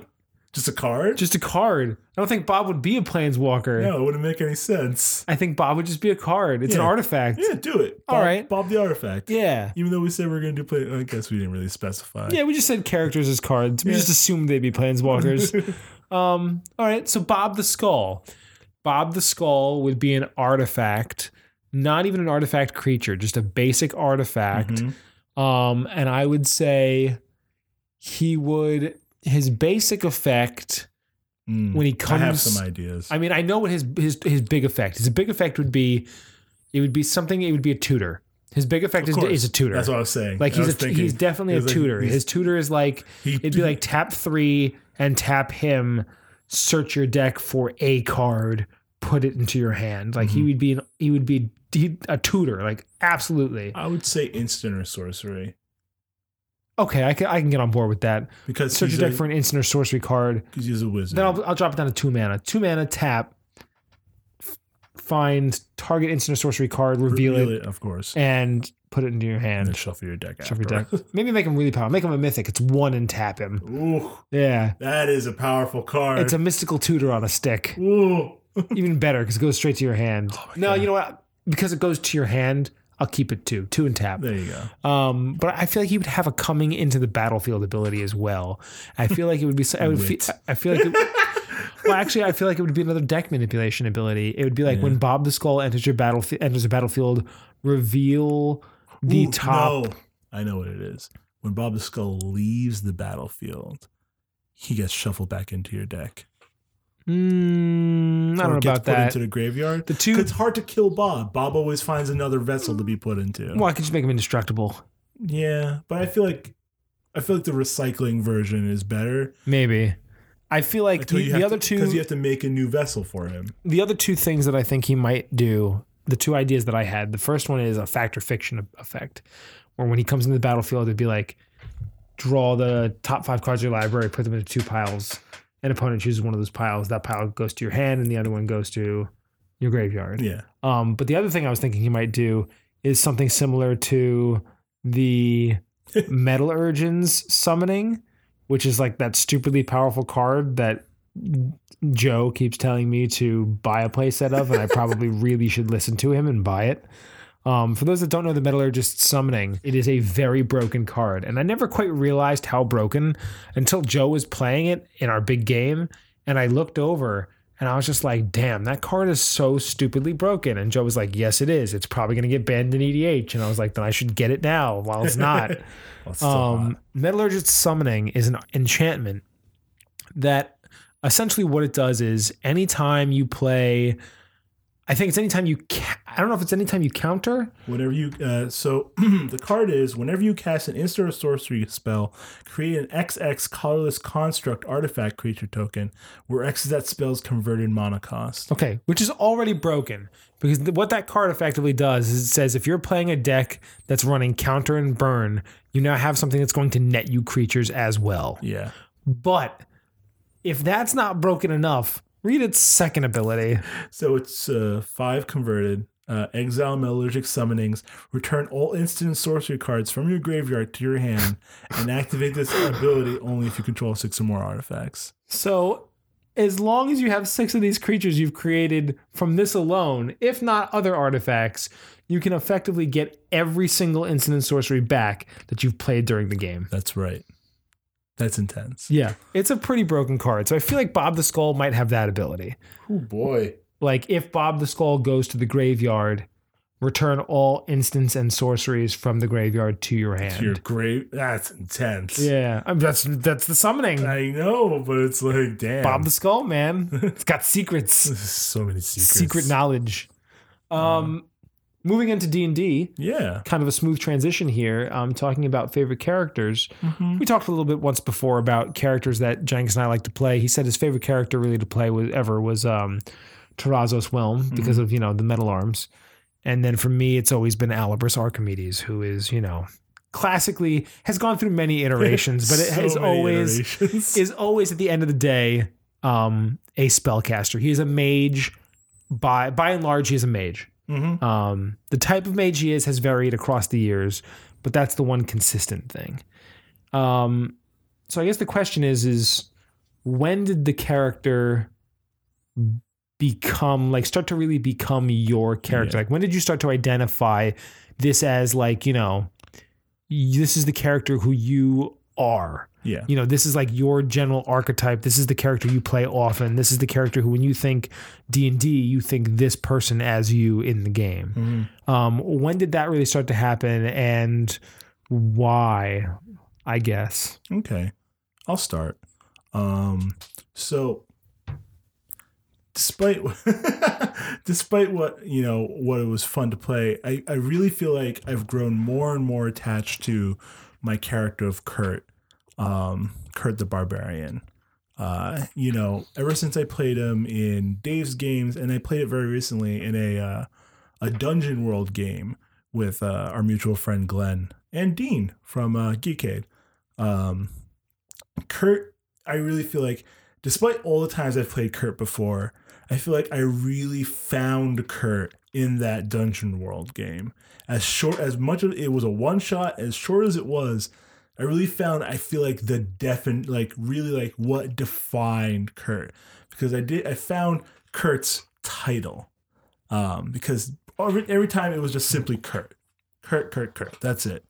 Just a card? just a card. I don't think Bob would be a planeswalker. no, it wouldn't make any sense. I think Bob would just be a card. It's an Yeah. artifact. Yeah, do it. Bob, All right. Bob the artifact. Yeah. Even though we said we are gonna do play, I guess we didn't really specify. Yeah, we just said characters as cards. We Yeah. just assumed they'd be planeswalkers. <laughs> um, all right, so Bob the Skull. Bob the Skull would be an artifact, not even an artifact creature, just a basic artifact. Mhm. Um, and I would say he would his basic effect Mm. when he comes. I have some ideas. I mean, I know what his his his big effect. His big effect would be it would be something it would be a tutor. His big effect is, is a tutor. That's what I was saying. like he's a, thinking, he's definitely a he's like- tutor. he's- his tutor is like he, it'd be like tap 3 and tap him, search your deck for a card, put it into your hand. Like he Mhm. would be an, he would be a tutor, like absolutely. I would say instant or sorcery Okay, I can I can get on board with that. because Search your deck for an instant or sorcery card. because he's a wizard. Then I'll, I'll drop it down to two mana. Two mana, tap, f- find target instant or sorcery card, reveal, it, of course, and put it into your and hand. shuffle your deck. Shuffle your deck. Maybe make him really powerful. Make him a mythic. It's one and tap him. Ooh, Yeah. that is a powerful card. It's a mystical tutor on a stick. Ooh. Even better because it goes straight to your hand. Oh no, God. you know what? Because it goes to your hand, I'll keep it two. Two and tap. There you go. Um, but I feel like he would have a coming into the battlefield ability as well. I feel like it would be. I would. Feel, I feel like. It, well, actually, I feel like it would be another deck manipulation ability. It would be like when Bob the Skull enters your battlefield, enters a battlefield, reveal the Ooh, top. No, I know what it is. When Bob the Skull leaves the battlefield, he gets shuffled back into your deck. Mm, I don't know gets about put that. into the graveyard. The two. It's hard to kill Bob. Bob always finds another vessel to be put into. Well, I could just make him indestructible. Yeah, but I feel like I feel like the recycling version is better. Maybe. I feel like the, the other two. because you have to make a new vessel for him. the other two things that I think he might do, the two ideas that I had, the first one is a factor fiction effect, where when he comes into the battlefield, it'd be like draw the top five cards of your library, put them into two piles. An opponent chooses one of those piles. That pile goes to your hand, and the other one goes to your graveyard. Yeah. Um, but the other thing I was thinking he might do is something similar to the <laughs> Metallurgic summoning, which is like that stupidly powerful card that Joe keeps telling me to buy a playset of, and I probably <laughs> really should listen to him and buy it. Um, for those that don't know the Metallurgist summoning, it is a very broken card, and I never quite realized how broken until Joe was playing it in our big game, and I looked over and I was just like, "Damn, that card is so stupidly broken." And Joe was like, "Yes, it is. It's probably going to get banned in EDH," and I was like, "Then I should get it now while it's not." <laughs> Well, um. Metallurgist summoning is an enchantment that essentially what it does is anytime you play, I think it's anytime you, ca- I don't know if it's anytime you counter. Whenever you, uh, so <clears throat> the card is whenever you cast an instant or sorcery spell, create an XX colorless construct artifact creature token, where X is that spell's converted mana cost. Okay, which is already broken because th- what that card effectively does is it says if you're playing a deck that's running counter and burn, you now have something that's going to net you creatures as well. Yeah. But if that's not broken enough, read its second ability. So it's uh, five converted. Uh, exile metallurgic summonings. Return all instant and sorcery cards from your graveyard to your hand, <laughs> and activate this ability only if you control six or more artifacts. So, as long as you have six of these creatures you've created from this alone, if not other artifacts, you can effectively get every single instant and sorcery back that you've played during the game. That's right. That's intense. Yeah, it's a pretty broken card. So I feel like Bob the Skull might have that ability. Oh boy. Like if Bob the Skull goes to the graveyard, return all instants and sorceries from the graveyard to your hand. Your grave. That's intense. yeah, I mean, that's that's the summoning. I know, but it's like, damn. Bob the Skull, man, <laughs> it's got secrets. <laughs> so many secrets. secret knowledge. Um, moving into D and D, Yeah. kind of a smooth transition here. Um, talking about favorite characters. Mm-hmm. We talked a little bit once before about characters that Jenks and I like to play. He said his favorite character really to play was ever was um, Terrazos Whelm because Mm-hmm. of you know the metal arms, and then for me it's always been Alibris Archimedes, who is you know classically has gone through many <laughs> iterations, but it So has always is always at the end of the day um, a spellcaster. He is a mage. By by and large, he is a mage. Mhm. Um, the type of mage he is has varied across the years, but that's the one consistent thing. Um, so I guess the question is, is when did the character become like start to really become your character? Yeah. Like when did you start to identify this as like you know, this is the character who you are? Yeah. you know this is like your general archetype this is the character you play often this is the character who when you think d&d you think this person as you in the game Mhm. um, when did that really start to happen and why i guess Okay. I'll start. Um so despite <laughs> despite what, you know, what it was fun to play, I, I really feel like I've grown more and more attached to my character of Kurt. Um Kurt the Barbarian. Uh, you know, ever since I played him in Dave's games and I played it very recently in a uh, a Dungeon World game with uh, our mutual friend Glenn and Dean from uh, Geekade. Um, Kurt, I really feel like, despite all the times I've played Kurt before, I feel like I really found Kurt in that Dungeon World game. As short as much of it was a one shot, as short as it was, I really found I feel like the defin like really like what defined Kurt. Because I did I found Kurt's title um because every, every time it was just simply Kurt. Kurt Kurt Kurt. That's it.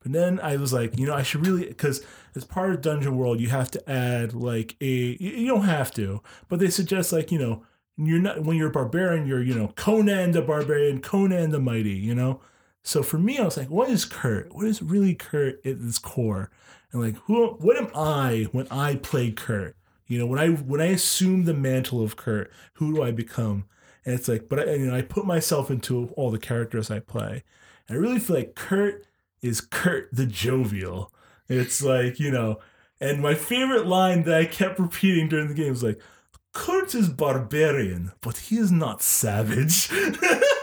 But then I was like you know I should really because as part of Dungeon World you have to add like a you you don't have to but they suggest like you know you're not when you're a barbarian you're you know Conan the barbarian Conan the mighty you know so for me, I was like, what is Kurt? What is really Kurt at its core? And like, who? What am I when I play Kurt? You know, when I when I assume the mantle of Kurt, who do I become? And it's like, but I, you know, I put myself into all the characters I play. And I really feel like Kurt is Kurt the jovial. It's like you know, and my favorite line that I kept repeating during the game was like, Kurt is barbarian, but he is not savage. <laughs>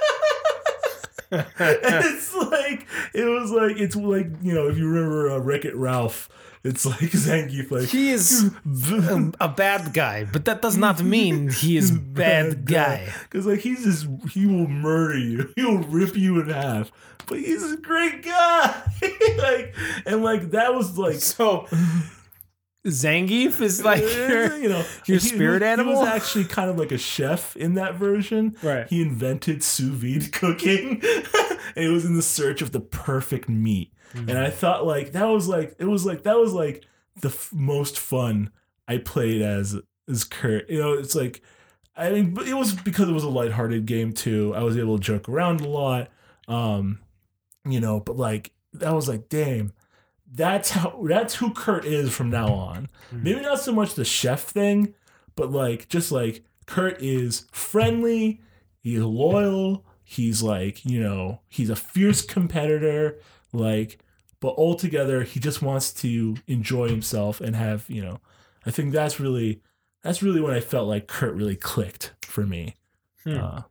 <laughs> <laughs> it's like it was like it's like you know if you remember uh, Wreck It Ralph, it's like <laughs> Zangief like he is a, a bad guy but that does not mean he is bad guy. because like he's just he will murder you, he will rip you in half, but he's a great guy. like and like that was like so zangief is like your, you know <laughs> your spirit he, animal? He was actually kind of like a chef in that version. Right. He invented sous vide <laughs> cooking, and he was in the search of the perfect meat. Mm-hmm. And I thought like that was like it was like that was like the f- most fun I played as as Kurt. You know, it's like I mean, but it was because it was a lighthearted game too. I was able to joke around a lot. Um, you know, but like that was like, damn, that's how that's who Kurt is from now on. Maybe not so much the chef thing, but like just like Kurt is friendly, he's loyal, he's like, you know, he's a fierce competitor, like but altogether he just wants to enjoy himself and have, you know, I think that's really that's really when I felt like Kurt really clicked for me. Hmm. Uh,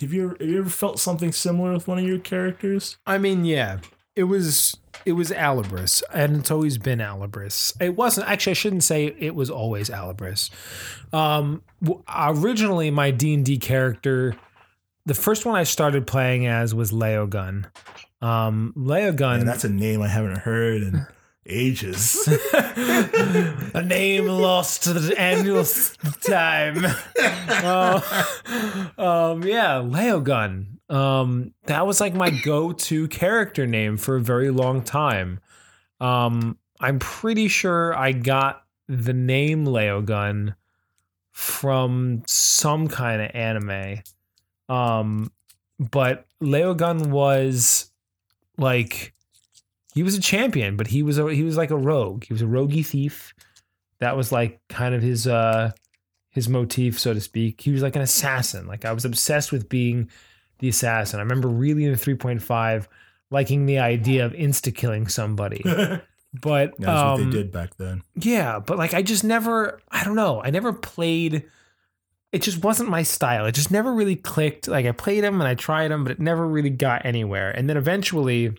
have you ever, have you ever felt something similar with one of your characters? I mean, yeah, it was it was Alibris, and it's always been Alibris. It wasn't actually. I shouldn't say it was always Alibris. Um, originally, my D and D character, the first one I started playing as was Leogun. Um, Leogun, And that's a name I haven't heard in ages. <laughs> <laughs> a name lost to the annual time. <laughs> Uh, um, yeah, Leogun. Um, that was like my go-to character name for a very long time. Um, I'm pretty sure I got the name Leogun from some kind of anime. Um, but Leogun was like he was a champion, but he was a he was like a rogue. He was a roguey thief. That was like kind of his uh his motif, so to speak. He was like an assassin. Like I was obsessed with being the assassin. I remember really in 3.5 liking the idea of insta killing somebody. <laughs> But that's But what um, they did back then. yeah, but like I just never I don't know. I never played it just wasn't my style. It just never really clicked. Like I played them and I tried them, but it never really got anywhere. And then eventually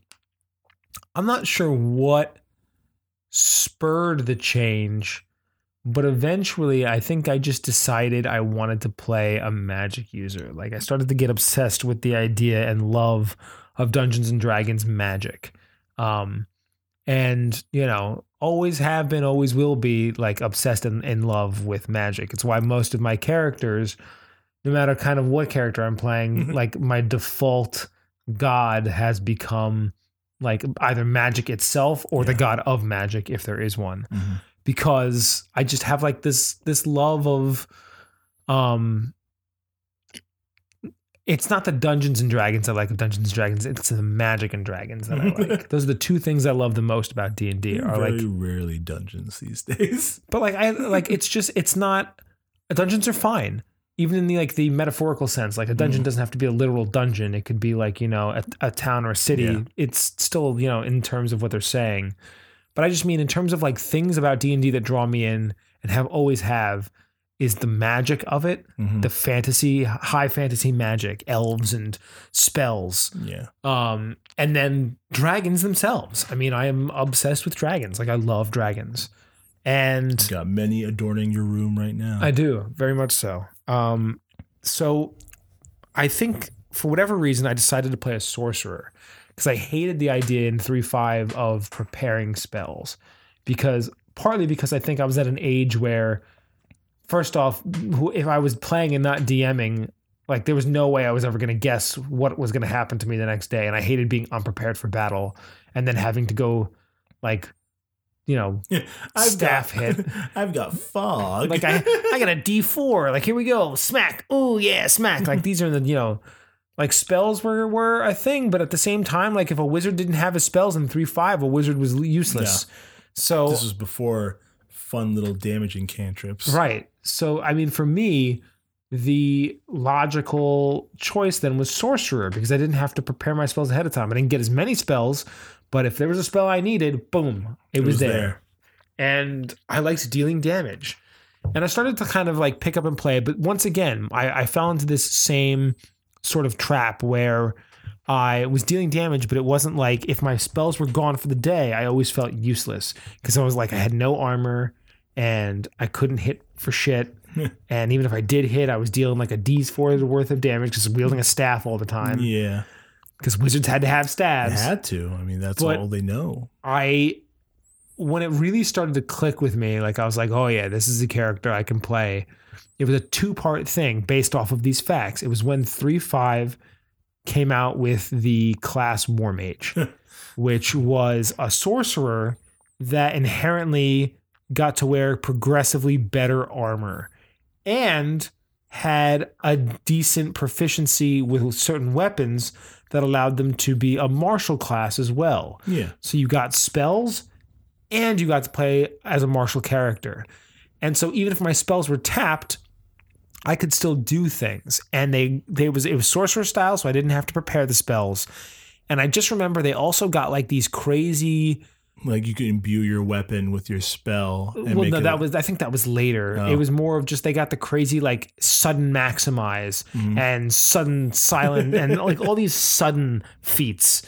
I'm not sure what spurred the change, but eventually I think I just decided I wanted to play a magic user. Like I started to get obsessed with the idea and love of Dungeons and Dragons magic. Um and you know always have been always will be like obsessed and in love with magic it's why most of my characters no matter kind of what character i'm playing Mhm. like my default god has become like either magic itself or the god of magic if there is one because i just have like this this love of um it's not the Dungeons and Dragons I like of Dungeons and Dragons. It's the Magic and Dragons that I <laughs> like. Those are the two things I love the most about D and D. Are Very like, rarely dungeons these days. <laughs> but like I like it's just it's not. Dungeons are fine, even in the like the metaphorical sense. Like a dungeon Mhm. doesn't have to be a literal dungeon. It could be like you know a, a town or a city. Yeah. It's still you know in terms of what they're saying. But I just mean in terms of like things about D and D that draw me in and have always have is the magic of it, Mhm. the fantasy, high fantasy magic, elves and spells yeah. um and then dragons themselves i mean i am obsessed with dragons like i love dragons and Got many adorning your room right now. i do very much so um so i think for whatever reason i decided to play a sorcerer because i hated the idea in 3-5 of preparing spells because partly because i think i was at an age where first off if i was playing and not dming like there was no way I was ever going to guess what was going to happen to me the next day, and I hated being unprepared for battle and then having to go, like, you know, <laughs> staff got, <laughs> hit. I've got fog. like I I got a D four. Like here we go, smack. Oh yeah, smack. Like <laughs> these are the you know, like spells were were a thing, but at the same time, like if a wizard didn't have his spells in three five, a wizard was useless. So this was before fun little damaging cantrips. Right. So, I mean, for me, the logical choice then was sorcerer because I didn't have to prepare my spells ahead of time. I didn't get as many spells, but if there was a spell I needed, boom, it, was, there. And I liked dealing damage. And I started to kind of like pick up and play. But once again, I, I fell into this same sort of trap where I was dealing damage, but it wasn't like if my spells were gone for the day, I always felt useless because I was like, I had no armor and I couldn't hit for shit. and even if I did hit, I was dealing like a D's four worth of damage because wielding a staff all the time Yeah. because wizards had to have They had to. I mean, that's But- all they know. I when it really started to click with me, like I was like, oh yeah, this is a character I can play. It was a two part thing based off of these facts. It was when three five came out with the class War Mage, <laughs> which was a sorcerer that inherently got to wear progressively better armor and had a decent proficiency with certain weapons that allowed them to be a martial class as well. Yeah. So you got spells and you got to play as a martial character. And so even if my spells were tapped, I could still do things. And they they was it was sorcerer style, so I didn't have to prepare the spells. And I just remember they also got like these crazy Like you can imbue your weapon with your spell. And well no that was I think that was later. Oh. It was more of just they got the crazy like sudden maximize Mhm. and sudden silent and like all these sudden feats.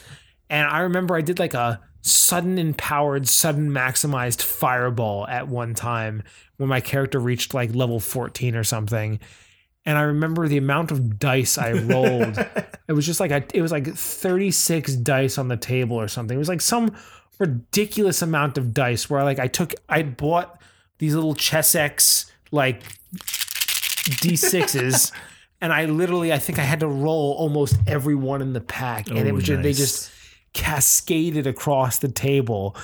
And I remember I did like a sudden empowered, sudden maximized fireball at one time when my character reached like level 14 or something. And I remember the amount of dice I rolled. <laughs> it was just like a, it was like 36 dice on the table or something. It was like some ridiculous amount of dice where like I took I bought these little Chessex like D6s <laughs> and I literally I think I had to roll almost every one in the pack and it Oh, was just they just cascaded across the table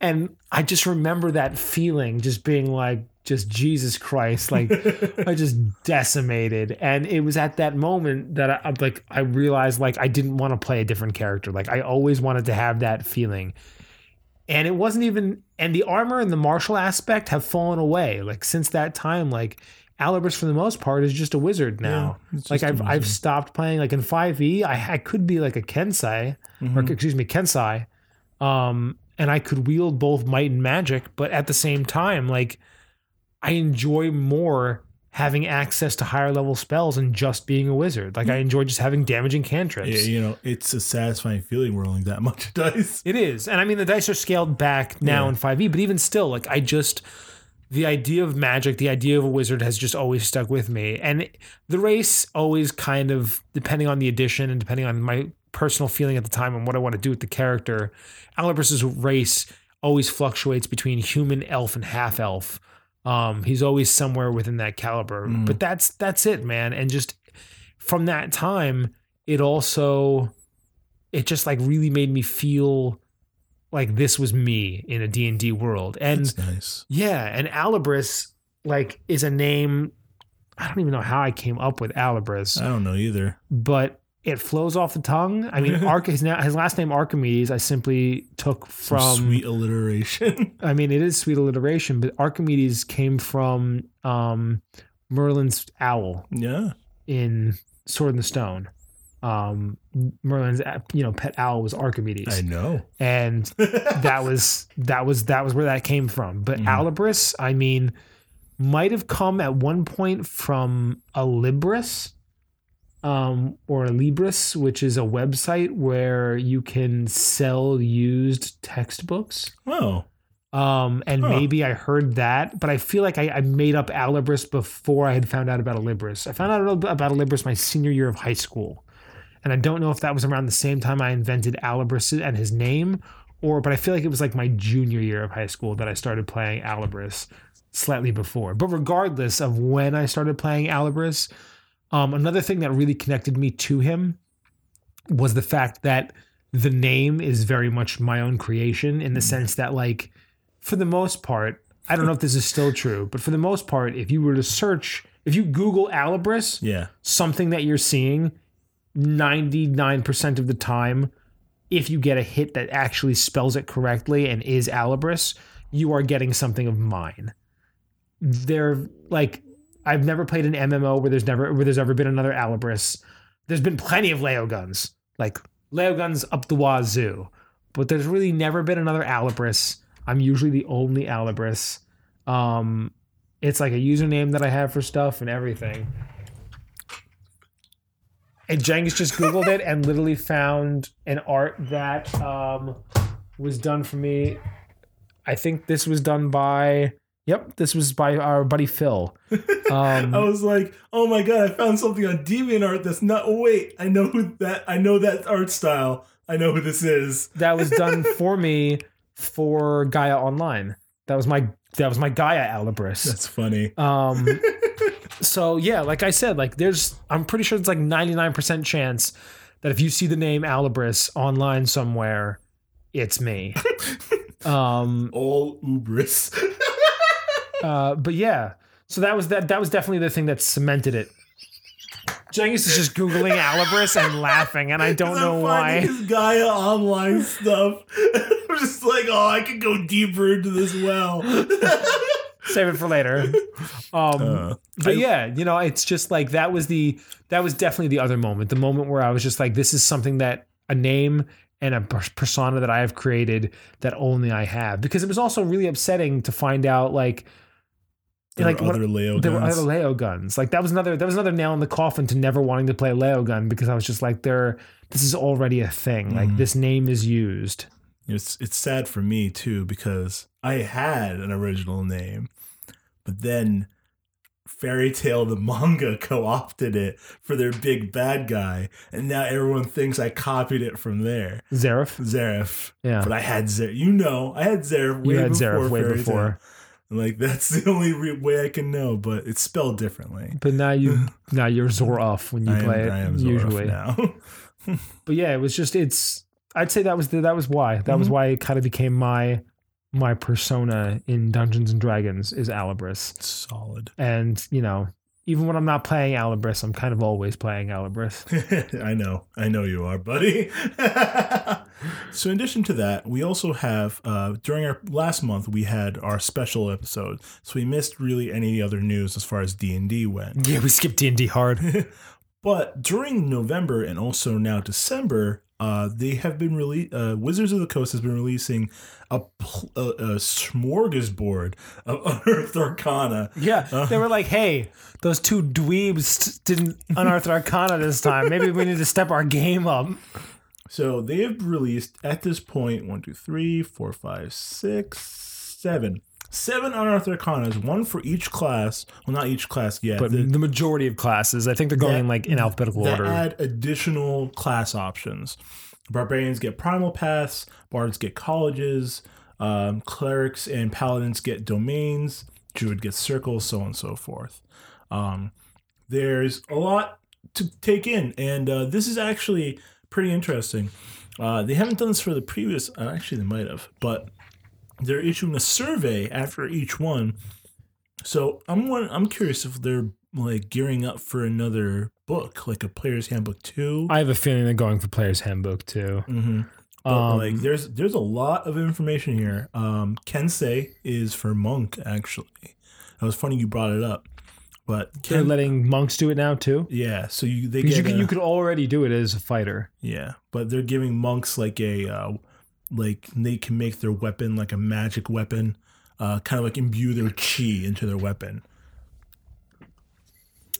and I just remember that feeling just being like just Jesus Christ like <laughs> I just decimated. And it was at that moment that I I'm like I realized like I didn't want to play a different character. Like I always wanted to have that feeling. And it wasn't even and the armor and the martial aspect have fallen away. Like since that time like Alibris for the most part is just a wizard now. Yeah, like just a I've I've stopped playing like in 5e I I could be like a Kensai or Mhm. excuse me Kensei um and I could wield both might and magic but at the same time like I enjoy more having access to higher level spells and just being a wizard like I mm-hmm. enjoy just having damaging cantrips Yeah, you know, it's a satisfying feeling rolling that <laughs> much dice. it is. And I mean, the dice are scaled back now Yeah. in 5e, but even still, like, I just, the idea of magic, the idea of a wizard has just always stuck with me. And the race always kind of, depending on the edition and depending on my personal feeling at the time and what I want to do with the character, Alibris's race always fluctuates between human, elf, and half elf. Um, he's always somewhere within that caliber. Mm. But that's that's it, man. And just from that time, it also it just like really made me feel like this was me in a D&D world. And That's nice. yeah, and Alibris like is a name I don't even know how I came up with Alibris, I don't know either. but it flows off the tongue. I mean, <laughs> Arch his, na- his last name Archimedes I simply took Some from sweet alliteration. <laughs> I mean, it is sweet alliteration, but Archimedes came from um, Merlin's owl yeah. in Sword in the Stone. Um, Merlin's uh, you know pet owl was Archimedes, I know. and <laughs> that was that was that was where that came from. But Mhm. Alibris, I mean, might have come at one point from Alibris, um, or Libris, which is a website where you can sell used textbooks. Oh. Um, and Huh. maybe I heard that, but I feel like I, I made up Alibris before I had found out about Alibris. I found out about Alibris my senior year of high school. And I don't know if that was around the same time I invented Alibris and his name, or but I feel like it was like my junior year of high school that I started playing Alibris slightly before. But regardless of when I started playing Alibris, um, another thing that really connected me to him was the fact that the name is very much my own creation in the sense that like for the most part i don't know if this is still true but for the most part if you were to search if you google alibris Yeah. something that you're seeing 99% of the time if you get a hit that actually spells it correctly and is alibris you are getting something of mine they're like i've never played an mmo where there's never where there's ever been another alibris there's been plenty of leo guns like leo guns up the wazoo but there's really never been another alibris i'm usually the only alibris um it's like a username that i have for stuff and everything. And Jenks just Googled it and literally found an art that um, was done for me. I think this was done by, yep, this was by our buddy Phil. <laughs> Um, I was like, oh my god, I found something on DeviantArt that's not. Oh wait, I know who that. I know that art style. I know who this is. <laughs> that was done for me for Gaia Online. That was my that was my Gaia Alibris. That's funny. Um, <laughs> so yeah, like I said, like there's, I'm pretty sure it's like 99% chance that if you see the name Alibris online somewhere, it's me. um, All Ubris. Uh, but yeah, so that was that. That was definitely the thing that cemented it. Cengiz is just googling <laughs> Alibris and laughing, and I don't know why. finding His Gaia online stuff. <laughs> I'm just like, oh, I could go deeper into this well. <laughs> Save it for later. Um, Uh, but yeah, you know, it's just like that was the that was definitely the other moment, the moment where I was just like, this is something that a name and a persona that I have created that only I have. Because it was also really upsetting to find out like there like were what- other Leo there were guns. other Leo guns. Like that was another that was another nail in the coffin to never wanting to play Leo gun because I was just like, there, this is already a thing. Like Mhm. this name is used. It's it's sad for me too because I had an original name, but then Fairy Tail the <laughs> manga co-opted it for their big bad guy, and now everyone thinks I copied it from there. Zareth. Zareth. Yeah. But I had Zareth. You know, I had Zareth way You had before way Fairy before. Tail. Like that's <laughs> the only re- way I can know, but it's spelled differently. But now you <laughs> now you're Zoroff when you I play it I am Zorf usually. now. <laughs> but yeah, it was just it's. I'd say that was the, that was why that was Mhm. why it kind of became my my persona in Dungeons and Dragons is Alibris, Solid. and you know even when I'm not playing Alibris, I'm kind of always playing Alibris. I know. I know you are, buddy. So, in addition to that, we also have, uh, during our last month, we had our special episode. So, we missed really any other news as far as D&D went. Yeah, we skipped D and D hard. <laughs> But during November and also now December, uh, they have been rele- uh, Wizards of the Coast has been releasing a, pl- a, a smorgasbord of <laughs> Unearthed Arcana. Yeah, they were like, "Hey, those two dweebs didn't unearth Arcana this time. Maybe we need to step our game up." So they have released at this point one, two, three, four, five, six, seven. Seven unearthed arcanas, one for each class. Well, not each class yet. But the- the majority of classes, I think they're going That- like in alphabetical order. add additional class options. Barbarians get primal paths, bards get colleges, Um, clerics and paladins get domains. Druid gets circles, so on and so forth. Um, there's a lot to take in, and uh, this is actually pretty interesting. Uh, they haven't done this for the previous. Uh, actually, they might have, but they're issuing a survey after each one. So I'm one, I'm curious if they're like gearing up for another book, like a Player's Handbook two. I have a feeling they're going for Player's Handbook too. Mm-hmm. But Um, like, there's there's a lot of information here. Um, Kensei is for monk. Actually, That was funny you brought it up. But They're letting monks do it now too. yeah, so you they get you could, a- you could already do it as a fighter. yeah, but they're giving monks like a uh, like they can make their weapon like a magic weapon, uh, kind of like imbue their chi into their weapon.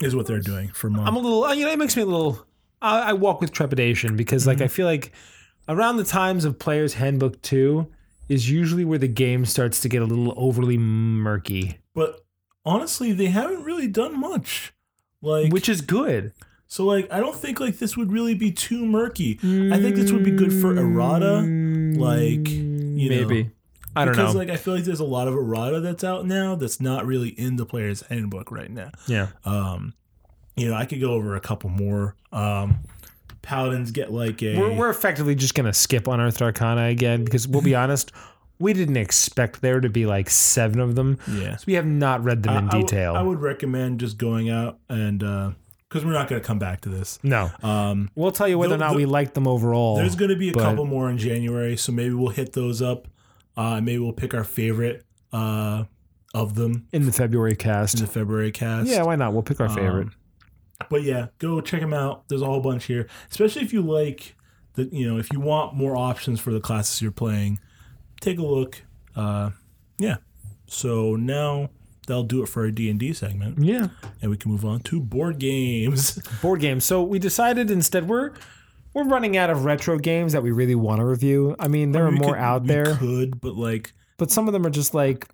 Is what they're doing for monks. I'm a little, you know, it makes me a little. I, I walk with trepidation because, like, I feel like around the times of Player's Handbook two is usually where the game starts to get a little overly murky, but honestly, they haven't really done much. Like which is good. So like I don't think like this would really be too murky. I think this would be good for errata. Like you know, maybe. I don't because know. Because like I feel like there's a lot of errata that's out now that's not really in the player's handbook right now. yeah. Um, you know, I could go over a couple more. Um, paladins get like a We're, we're effectively just going to skip on Unearthed Arcana again because we'll be honest, we didn't expect there to be like seven of them. yeah. So we have not read them in I- I w- detail. I would recommend just going out and because we're not going to come back to this. no. Um, We'll tell you whether or not the- we liked them overall. There's going to be a but- couple more in January, so maybe we'll hit those up. Uh, maybe we'll pick our favorite uh, of them in the February cast. in the February cast. Yeah, why not? We'll pick our favorite. Um, but yeah, go check them out. There's a whole bunch here, especially if you like the, you know, if you want more options for the classes you're playing, take a look. Uh, yeah. So now that'll do it for our D and D segment, yeah. and we can move on to board games. <laughs> board games. So we decided instead we're we're running out of retro games that we really want to review. I mean, there are more could- out we there, Could, but like, but some of them are just like,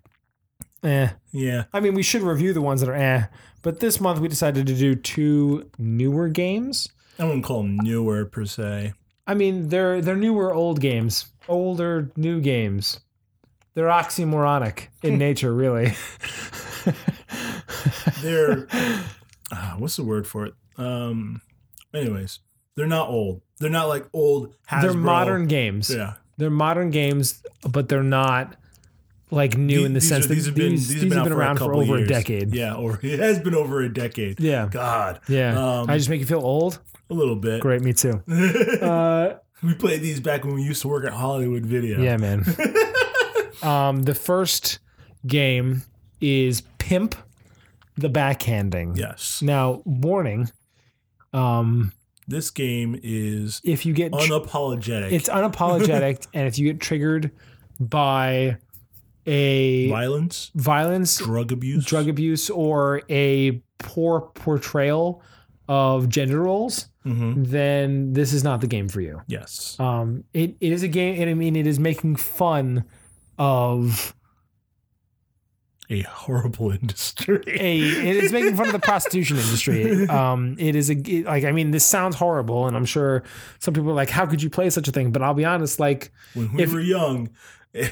eh. yeah, I mean, we should review the ones that are eh. But this month we decided to do two newer games. I wouldn't call them newer per se. I mean, they're they're newer old games, older new games. They're oxymoronic in <laughs> nature, really. <laughs> They're uh, what's the word for it? Um, anyways, they're not old. They're not like old. Hasbro. they're modern games. Yeah. They're modern games, but they're not like new The- in the these sense are- that these have been these have out been a around for couple over a decade. Yeah, over <laughs> it has been over a decade. Yeah. God, Yeah. Um, I just make you feel old. a little bit. Great, me too. Uh, We played these back when we used to work at Hollywood Video. yeah, man. <laughs> um, the first game is Pimp the Backhanding. Yes. Now, warning. Um, This game is if you get tr- unapologetic. it's unapologetic, <laughs> and if you get triggered by a violence, violence, drug abuse, drug abuse, or a poor portrayal of gender roles, hmm then this is not the game for you. Yes. Um, it, it is a game, and I mean, it is making fun of A horrible <laughs> industry. a. It is making fun of the prostitution industry. <laughs> Um, it is a it- like I mean, this sounds horrible, and I'm sure some people are like, "How could you play such a thing?" But I'll be honest, like when we if- were young,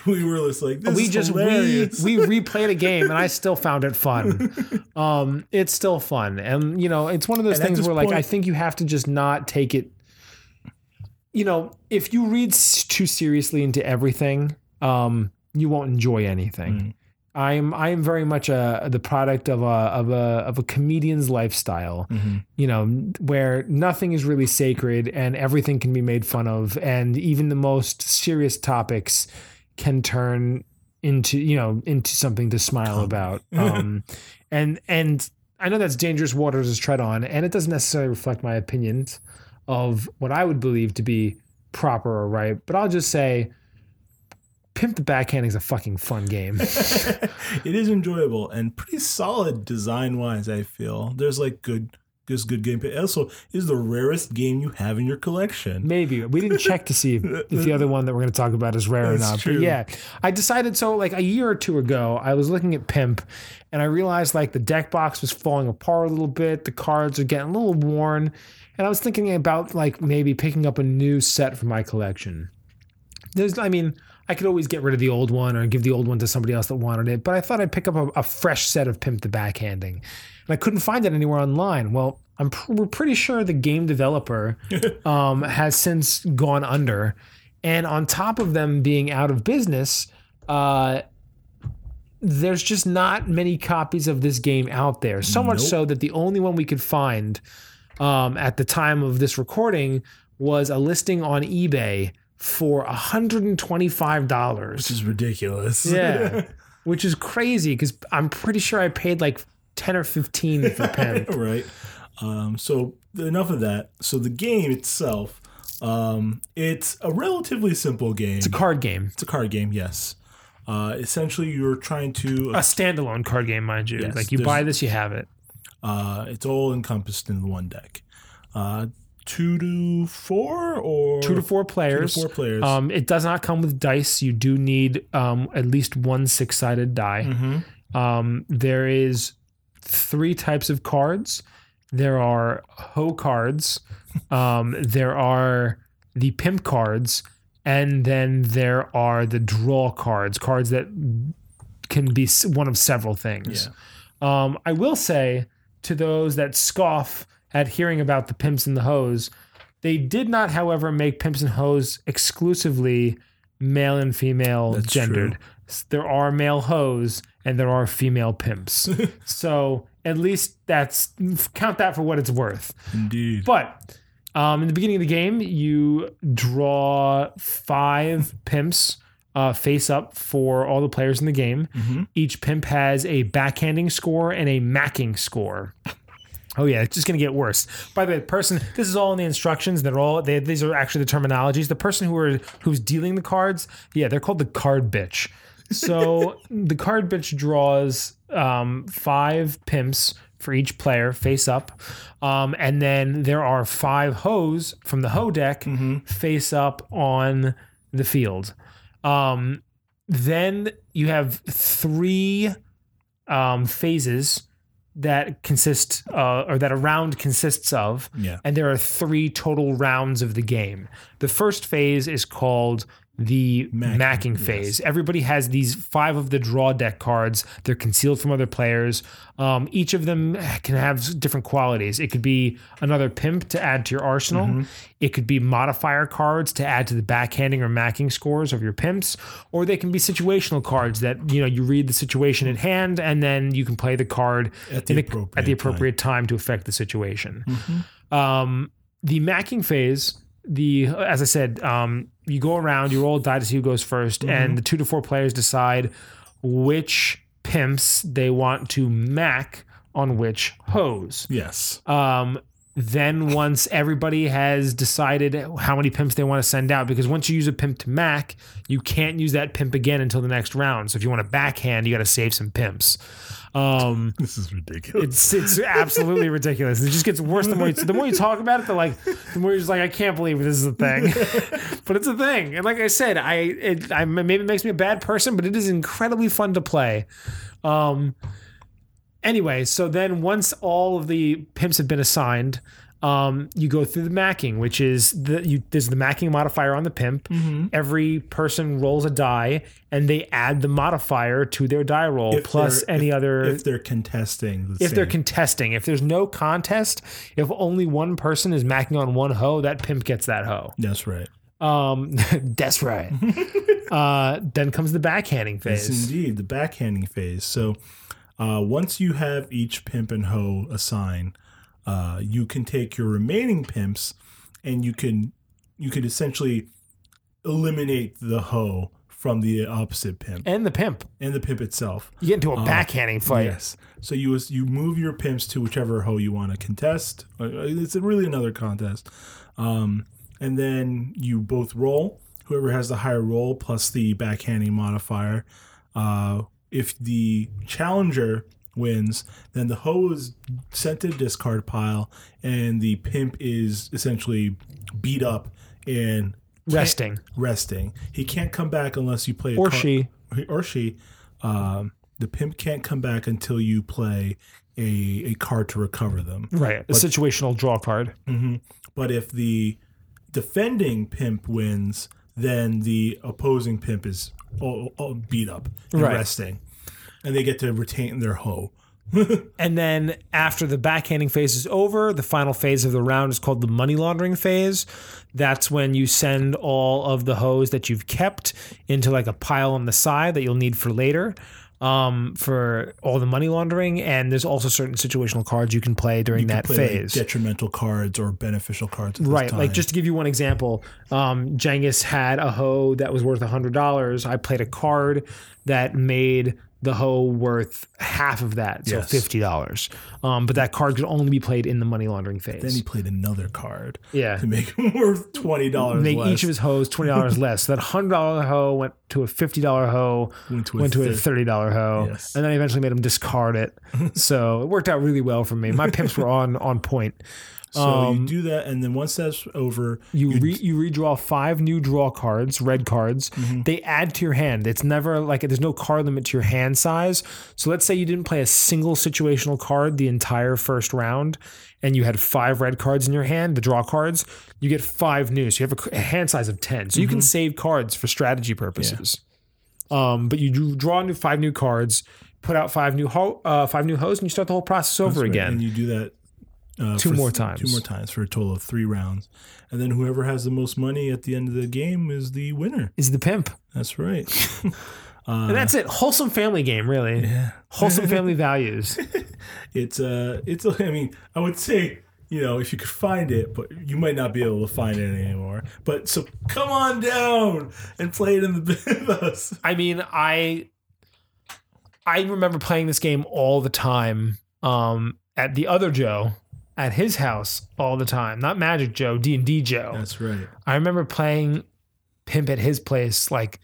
we were just like, this we is just hilarious. we we <laughs> replayed a game, and I still found it fun. Um, it's still fun, and you know, it's one of those And things where like I think you have to just not take it. You know, if you read too seriously into everything, um, you won't enjoy anything. Mm. I am I am very much a the product of a of a of a comedian's lifestyle. Mhm. You know, where nothing is really sacred and everything can be made fun of, and even the most serious topics can turn into you know into something to smile about. <laughs> Um, and and I know that's dangerous waters to tread on, and it doesn't necessarily reflect my opinions of what I would believe to be proper or right. But I'll just say, Pimp the Backhanding is a fucking fun game. <laughs> it is enjoyable and pretty solid design wise. I feel there's like good, just good gameplay. Also, is the rarest game you have in your collection. Maybe we didn't check to see if, if the other one that we're going to talk about is rare or not. true. But yeah, I decided so. Like a year or two ago, I was looking at Pimp, and I realized like the deck box was falling apart a little bit. The cards are getting a little worn, and I was thinking about like maybe picking up a new set for my collection. There's, I mean, I could always get rid of the old one or give the old one to somebody else that wanted it. But I thought I'd pick up a, a fresh set of Pimp the Backhanding. And I couldn't find it anywhere online. Well, I'm pr- we're pretty sure the game developer <laughs> um, has since gone under. And on top of them being out of business, uh, there's just not many copies of this game out there. So much so that the only one we could find um, at the time of this recording was a listing on eBay for $125. Which is ridiculous. Yeah. <laughs> Which is crazy because I'm pretty sure I paid like 10 or 15 for <laughs> Pimp. right. Um, so enough of that. So the game itself, um, it's a relatively simple game. It's a card game, It's a card game, yes. Uh, essentially, you're trying to. a standalone card game, mind you. Yes, like you buy this, you have it. Uh, it's all encompassed in one deck. Uh, two to four or Two to four two to players. four players. Um, it does not come with dice. You do need um, at least one six sided die. Mhm. Um, there is three types of cards. There are hoe cards. Um, <laughs> there are the pimp cards, and then there are the draw cards. Cards that can be one of several things. Um, I will say to those that scoff at hearing about the pimps and the hoes, they did not, however, make pimps and hoes exclusively male and female That's gendered. S- There are male hoes and there are female pimps. <laughs> so at least that's count that for what it's worth. Indeed. But um, in the beginning of the game, you draw five pimps uh, face up for all the players in the game. Mhm. Each pimp has a backhanding score and a macking score. Oh yeah, it's just gonna get worse. By the way, person, this is all in the instructions. They're all they, these are actually the terminologies. The person who are who's dealing the cards, yeah, they're called the card bitch. So the card bitch draws um, five pimps for each player face up, um, and then there are five hoes from the hoe deck face up on the field. Um, then you have three um, phases that consist uh, or that a round consists of Yeah. and there are three total rounds of the game the first phase is called the Macking, macking, phase. Everybody has these five of the draw deck cards. They're concealed from other players. Um, each of them can have different qualities. It could be another pimp to add to your arsenal. It could be modifier cards to add to the backhanding or macking scores of your pimps or they can be situational cards that you know you read the situation at hand and then you can play the card At the in a- appropriate at the time. appropriate time. to affect the situation. Um, the macking phase, the as I said, um, you go around, you roll a die to see who goes 1st and the two to four players decide which pimps they want to mac on which hose. Yes. Um, then once everybody has decided how many pimps they want to send out, because once you use a pimp to mac, you can't use that pimp again until the next round. So if you want to backhand, you got to save some pimps. Um, <laughs> This is ridiculous. it's it's absolutely ridiculous. It just gets worse the more you, the more you talk about it. The like the more you're just like I can't believe this is a thing, <laughs> but it's a thing. And like I said, I it I maybe it makes me a bad person, but it is incredibly fun to play. Um. Anyway, so then once all of the pimps have been assigned, um, you go through the macking, which is the you there's the macking modifier on the pimp. Every person rolls a die, and they add the modifier to their die roll If plus any if- other if they're contesting. The if they're contesting. If there's no contest, if only one person is macking on one hoe, that pimp gets that hoe. That's right. Um, <laughs> that's right. <laughs> uh, then comes the backhanding phase. Yes, indeed, the backhanding phase. So uh, once you have each pimp and hoe assigned, uh, you can take your remaining pimps and you can you can essentially eliminate the hoe from the opposite pimp And the pimp. and the pimp itself. You get into a backhanding fight. Yes. So you you move your pimps to whichever hoe you want to contest. Uh, It's really another contest. Um, and then you both roll. Whoever has the higher roll plus the backhanding modifier. Uh, if the challenger wins, then the hoe is sent to the discard pile, and the pimp is essentially beat up and Resting. resting. He can't come back unless you play a Or card- she. or she, um, the pimp can't come back until you play a, a card to recover them. Right. A situational draw card. But if the defending pimp wins, then the opposing pimp is all, all beat up and Right. resting, and they get to retain their hoe. <laughs> And then after the backhanding phase is over, the final phase of the round is called the money laundering phase. That's when you send all of the hoes that you've kept into like a pile on the side that you'll need for later um, for all the money laundering. And there's also certain situational cards you can play during that Play, like, phase. detrimental cards or beneficial cards. Right. Like just to give you one example, um, Cengiz had a hoe that was worth hundred dollars. I played a card that made the hoe worth half of that, so Yes. fifty dollars. Um, but that card could only be played in the money laundering phase. Then he played another card yeah. to make him <laughs> worth twenty dollars. Make each of his hoes twenty dollars <laughs> less. So that hundred dollar hoe went to a fifty dollar hoe, Went to a went to a thirty dollar hoe, Yes. and then eventually made him discard it. <laughs> so it worked out really well for me. My pimps were on on point. So you do that, and then once that's over, Um, You re, you redraw five new draw cards, red cards. Mm-hmm. They add to your hand. It's never like there's no card limit to your hand size. So let's say you didn't play a single situational card the entire first round, and you had five red cards in your hand, the draw cards. You get five new. So you have a, hand size of ten. So you Mm-hmm. can save cards for strategy purposes. Um, but you draw new five new cards, put out five new ho- uh, five new hoes, and you start the whole process over again. and you do that uh, Two more th- times. Two more times for a total of three rounds, and then whoever has the most money at the end of the game is the winner. Is the pimp. That's right. <laughs> <laughs> And that's it. Wholesome family game, really. yeah. Wholesome <laughs> family values. It's uh, it's. I mean, I would say you know if you could find it, but you might not be able to find it anymore. But so come on down and play it in the with us. I mean, I I remember playing this game all the time um, at the other Joe at his house all the time. Not Magic Joe, D and D Joe. That's right. I remember playing Pimp at his place like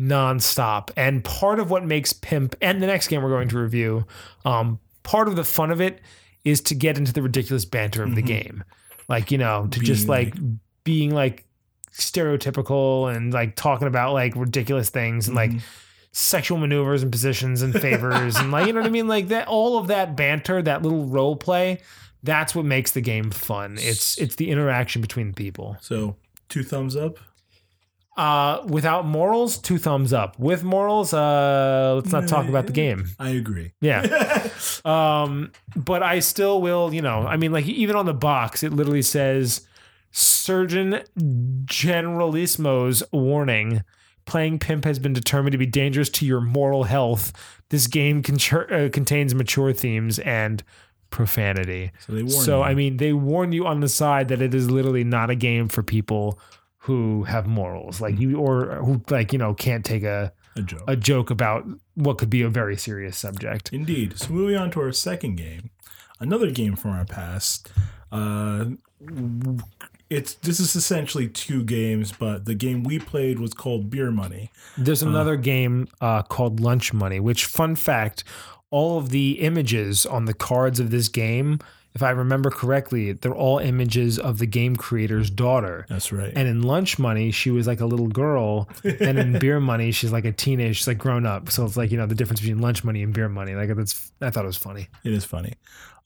nonstop. And part of what makes Pimp and the next game we're going to review, um, part of the fun of it is to get into the ridiculous banter of the game. Like, you know, to just Mm-hmm. Like being like stereotypical and like talking about like ridiculous things and like Mm-hmm. sexual maneuvers and positions and favors and like you know what I mean like that all of that banter that little role play that's what makes the game fun it's it's the interaction between the people So two thumbs up. uh without morals two thumbs up with morals uh let's not talk about the game I agree. yeah <laughs> um but I still will you know I mean like even on the box it literally says Surgeon Generalismo's warning playing pimp has been determined to be dangerous to your moral health. This game con- uh, contains mature themes and profanity. So they warn So. I mean, they warn you on the side that it is literally not a game for people who have morals, like you, or who, like, you know, can't take a, a joke. a joke about what could be a very serious subject. Indeed. So moving on to our second game, another game from our past. Uh, it's this is essentially two games, but the game we played was called Beer Money. There's another game uh, called Lunch Money, which, fun fact, all of the images on the cards of this game, if I remember correctly, they're all images of the game creator's daughter. That's right. And in Lunch Money, she was like a little girl, and in <laughs> Beer Money, she's like a teenage, she's like grown up. So it's like you know the difference between Lunch Money and Beer Money. Like that's, I thought it was funny. It is funny.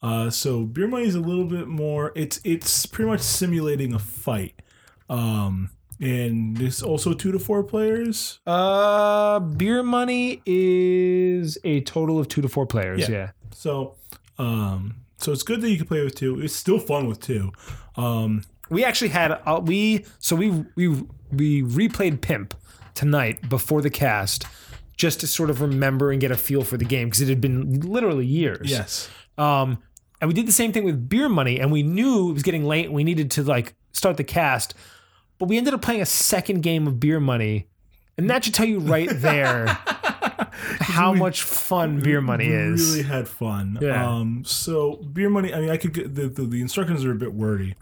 Uh, so beer money is a little bit more. It's it's pretty much simulating a fight. Um, and it's also two to four players. Uh, Beer Money is a total of two to four players. Yeah. yeah. So, um, so it's good that you can play with two. It's still fun with two. Um, We actually had uh, we so we we we replayed Pimp tonight before the cast just to sort of remember and get a feel for the game because it had been literally years. yes. Um, and we did the same thing with Beer Money, and we knew it was getting late. and We needed to like start the cast, but we ended up playing a second game of Beer Money, and that should tell you right there <laughs> how much fun Beer Money is. we. Really had fun. Yeah. Um, so beer money. I mean, I could get the the, the instructions are a bit wordy.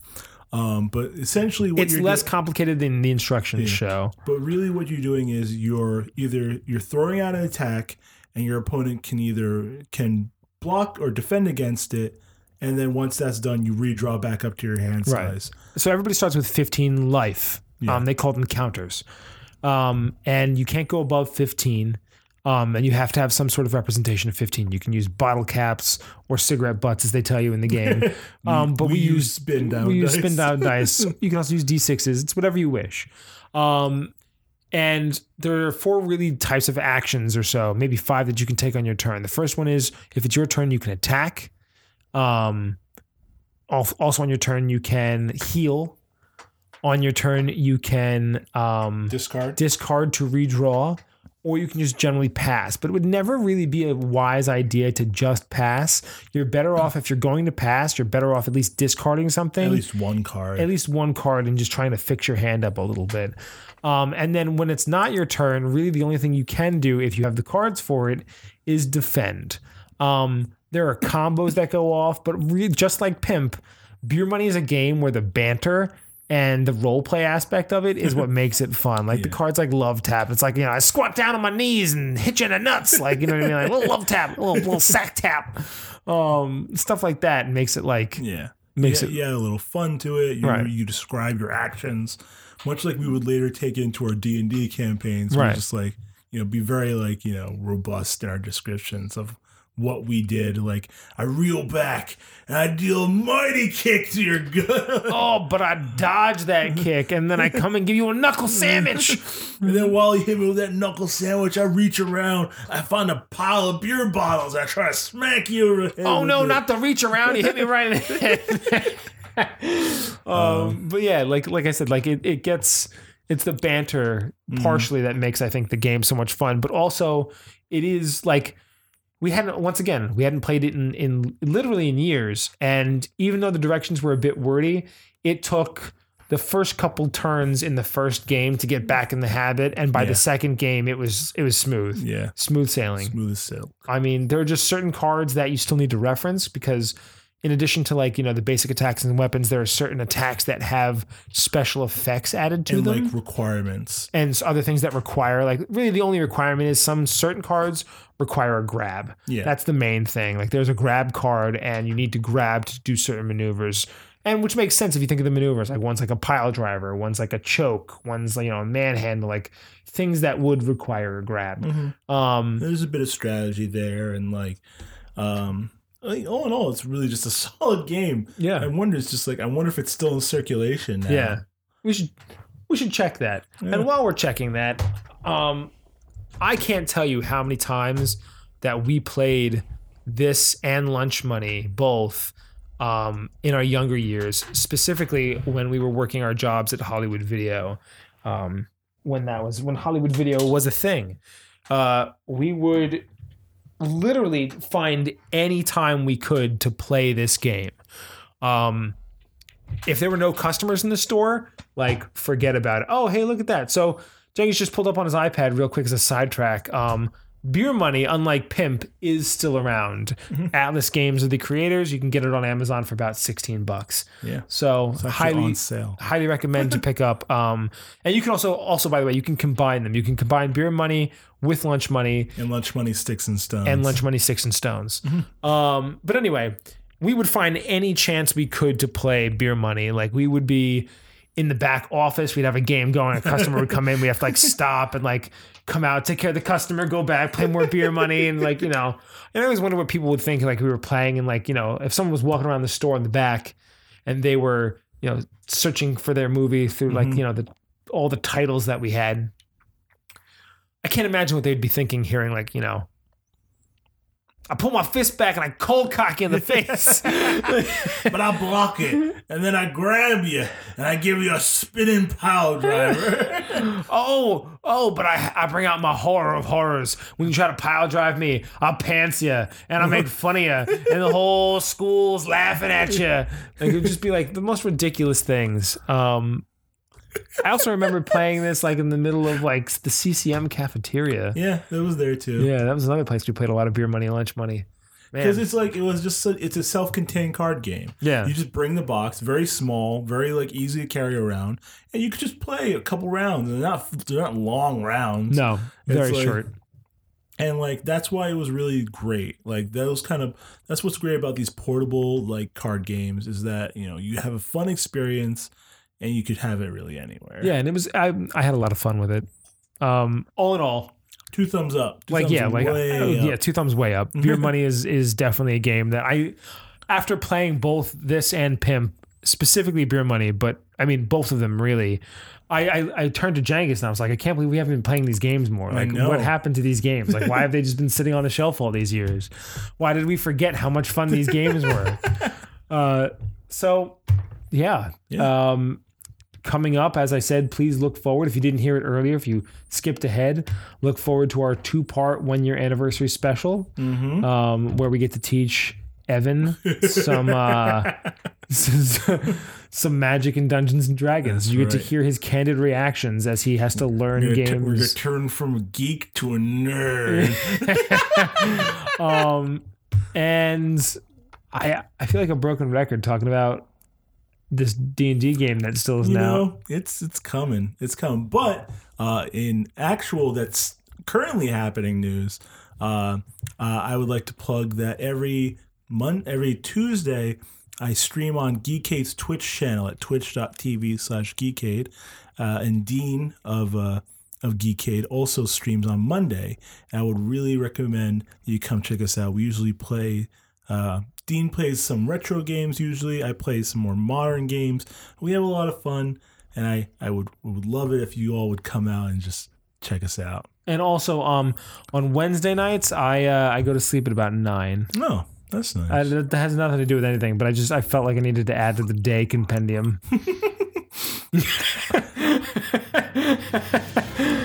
Um, but essentially, what It's you're less do- complicated than the instructions show. But really, what you're doing is you're either you're throwing out an attack, and your opponent can either can block or defend against it, and then once that's done, you redraw back up to your hand Right. size. So everybody starts with 15 life. Um, they call them counters. Um, and you can't go above 15. Um, and you have to have some sort of representation of 15. You can use bottle caps or cigarette butts, as they tell you in the game. <laughs> Um, but we, we use spin down We use spin down <laughs> dice. You can also use d6s. It's whatever you wish. Um, And there are four really types of actions or so, maybe five that you can take on your turn. The first one is if it's your turn, you can attack. Um, also on your turn, you can heal. On your turn, you can um, Discard. discard to redraw, or you can just generally pass. But it would never really be a wise idea to just pass. You're better off if you're going to pass. You're better off at least discarding something At least one card. at least one card and just trying to fix your hand up a little bit. Um, and then when it's not your turn, really the only thing you can do if you have the cards for it is defend. Um, there are combos that go off, but re- just like Pimp, Beer Money is a game where the banter and the role play aspect of it is what <laughs> makes it fun. Like the cards like Love Tap. It's like, you know, I squat down on my knees and hit you in the nuts. Like, you know what I mean? Like, little Love Tap, little, little <laughs> sack tap. Um, stuff like that makes it like, yeah. makes yeah, it- yeah, a little fun to it. You, Right. you describe your actions, much like we would later take into our D and D campaigns. Right. just like you know be very like you know robust in our descriptions of what we did. Like I reel back and I deal a mighty kick to your gut, <laughs> oh, but I dodge that kick and then I come and give you a knuckle sandwich. <laughs> and then while you hit me with that knuckle sandwich, I reach around, I find a pile of beer bottles, I try to smack you. over the head Oh no, it. not the reach around. You hit me right in the <laughs> head. um, but yeah, like like I said, like it, it gets it's the banter partially that makes I think the game so much fun, but also it is like we hadn't once again we hadn't played it in in literally in years, and even though the directions were a bit wordy, it took the first couple turns in the first game to get back in the habit, and by Yeah. the second game it was it was smooth, Yeah, smooth sailing. smooth as silk. I mean, there are just certain cards that you still need to reference because in addition to like, you know, the basic attacks and weapons, there are certain attacks that have special effects added to And them. like requirements. and other things that require like really the only requirement is some certain cards require a grab. Yeah. That's the main thing. Like there's a grab card and you need to grab to do certain maneuvers. And which makes sense if you think of the maneuvers. Like one's like a pile driver, one's like a choke, one's like, you know, a manhandle, like things that would require a grab. Mm-hmm. Um there's a bit of strategy there and like um like, all in all it's really just a <laughs> solid game yeah. i wonder it's just like i wonder if it's still in circulation now. Yeah. We should we should check that. Yeah. And while we're checking that, um I can't tell you how many times that we played this and lunch money both um in our younger years, specifically when we were working our jobs at Hollywood Video. Um when that was when Hollywood Video was a thing. Uh we would literally find any time we could to play this game. Um if there were no customers in the store, like forget about it. Oh, hey, look at that. So Cengiz just pulled up on his iPad real quick as a sidetrack. Um, Beer Money, unlike Pimp, is still around. Atlas Games are the creators. You can get it on Amazon for about sixteen bucks. yeah So highly highly recommend to <laughs> pick up. Um, and you can also also by the way, you can combine them. You can combine Beer Money with Lunch Money and lunch money sticks and stones and lunch money Sticks and stones. Mm-hmm. Um, but anyway, we would find any chance we could to play beer money. Like we would be in the back office, we'd have a game going, a customer would come in, we have to like <laughs> stop and like come out, take care of the customer, go back, play more beer money, and <laughs> like, you know. And I always wonder what people would think like we were playing and like, you know, if someone was walking around the store in the back and they were, you know, searching for their movie through like, Mhm. you know, the all the titles that we had. I can't imagine what they'd be thinking hearing like, you know, I pull my fist back and I cold cock you in the <laughs> face. <laughs> but i block it and then i grab you and i give you a spinning pile driver <laughs> oh, oh, but I I bring out my horror of horrors. When you try to pile drive me, I'll pants you and I make fun of you, and the whole school's laughing at you. Like it would just be like the most ridiculous things. Um, I also remember playing this like in the middle of like the CCM cafeteria. yeah that was there too Yeah, that was another place we played a lot of beer money, lunch money. because it's like it was just a, it's a self-contained card game Yeah. you just bring the box very small very like easy to carry around and you could just play a couple rounds they're not they're not long rounds No, very like- short. and like that's why it was really great like those kind of that's what's great about these portable like card games is that you know you have a fun experience and you could have it really anywhere Yeah, and it was I I had a lot of fun with it. Um, all in all, two thumbs up Two like thumbs yeah, like way oh, yeah, two thumbs way up. <laughs> Beer money is is definitely a game that I, after playing both this and Pimp, specifically Beer Money, but I mean, both of them really. I, I, I turned to Cengiz and I was like, I can't believe we haven't been playing these games more. Like, what happened to these games? Like, why have they just been sitting on the shelf all these years? Why did we forget how much fun these games were? <laughs> Uh, so, yeah. Yeah. Um, coming up, as I said, please look forward. If you didn't hear it earlier, if you skipped ahead, look forward to our two part one year anniversary special, Mm-hmm. um, where we get to teach Evan <laughs> some uh, some, magic in Dungeons and Dragons. you get to hear his candid reactions as he has to learn We're gonna, t- we're gonna games. turn from a geek to a nerd. <laughs> um, and I I feel like a broken record talking about this D and D game that still is you now. know, it's it's coming, it's coming. But uh, in actual that's currently happening news, uh, uh, I would like to plug that every month, every Tuesday, I stream on Geekade's Twitch channel at twitch.tv slash Geekade, uh, and Dean of uh, of Geekade also streams on Monday. And I would really recommend you come check us out. We usually play. Uh, Dean plays some retro games usually. I play some more modern games. We have a lot of fun, and I I would would love it if you all would come out and just check us out. And also, um, on Wednesday nights, I uh, I go to sleep at about nine. No, that's nice. I, that has nothing to do with anything, but I just I felt like I needed to add to the day compendium. <laughs> <laughs>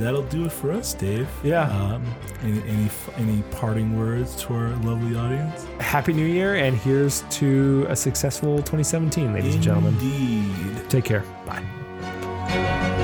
that'll do it for us, Dave. Yeah. Um, any any any parting words to our lovely audience? Happy New Year, and here's to a successful 2017, ladies and gentlemen. Indeed. Take care. Bye.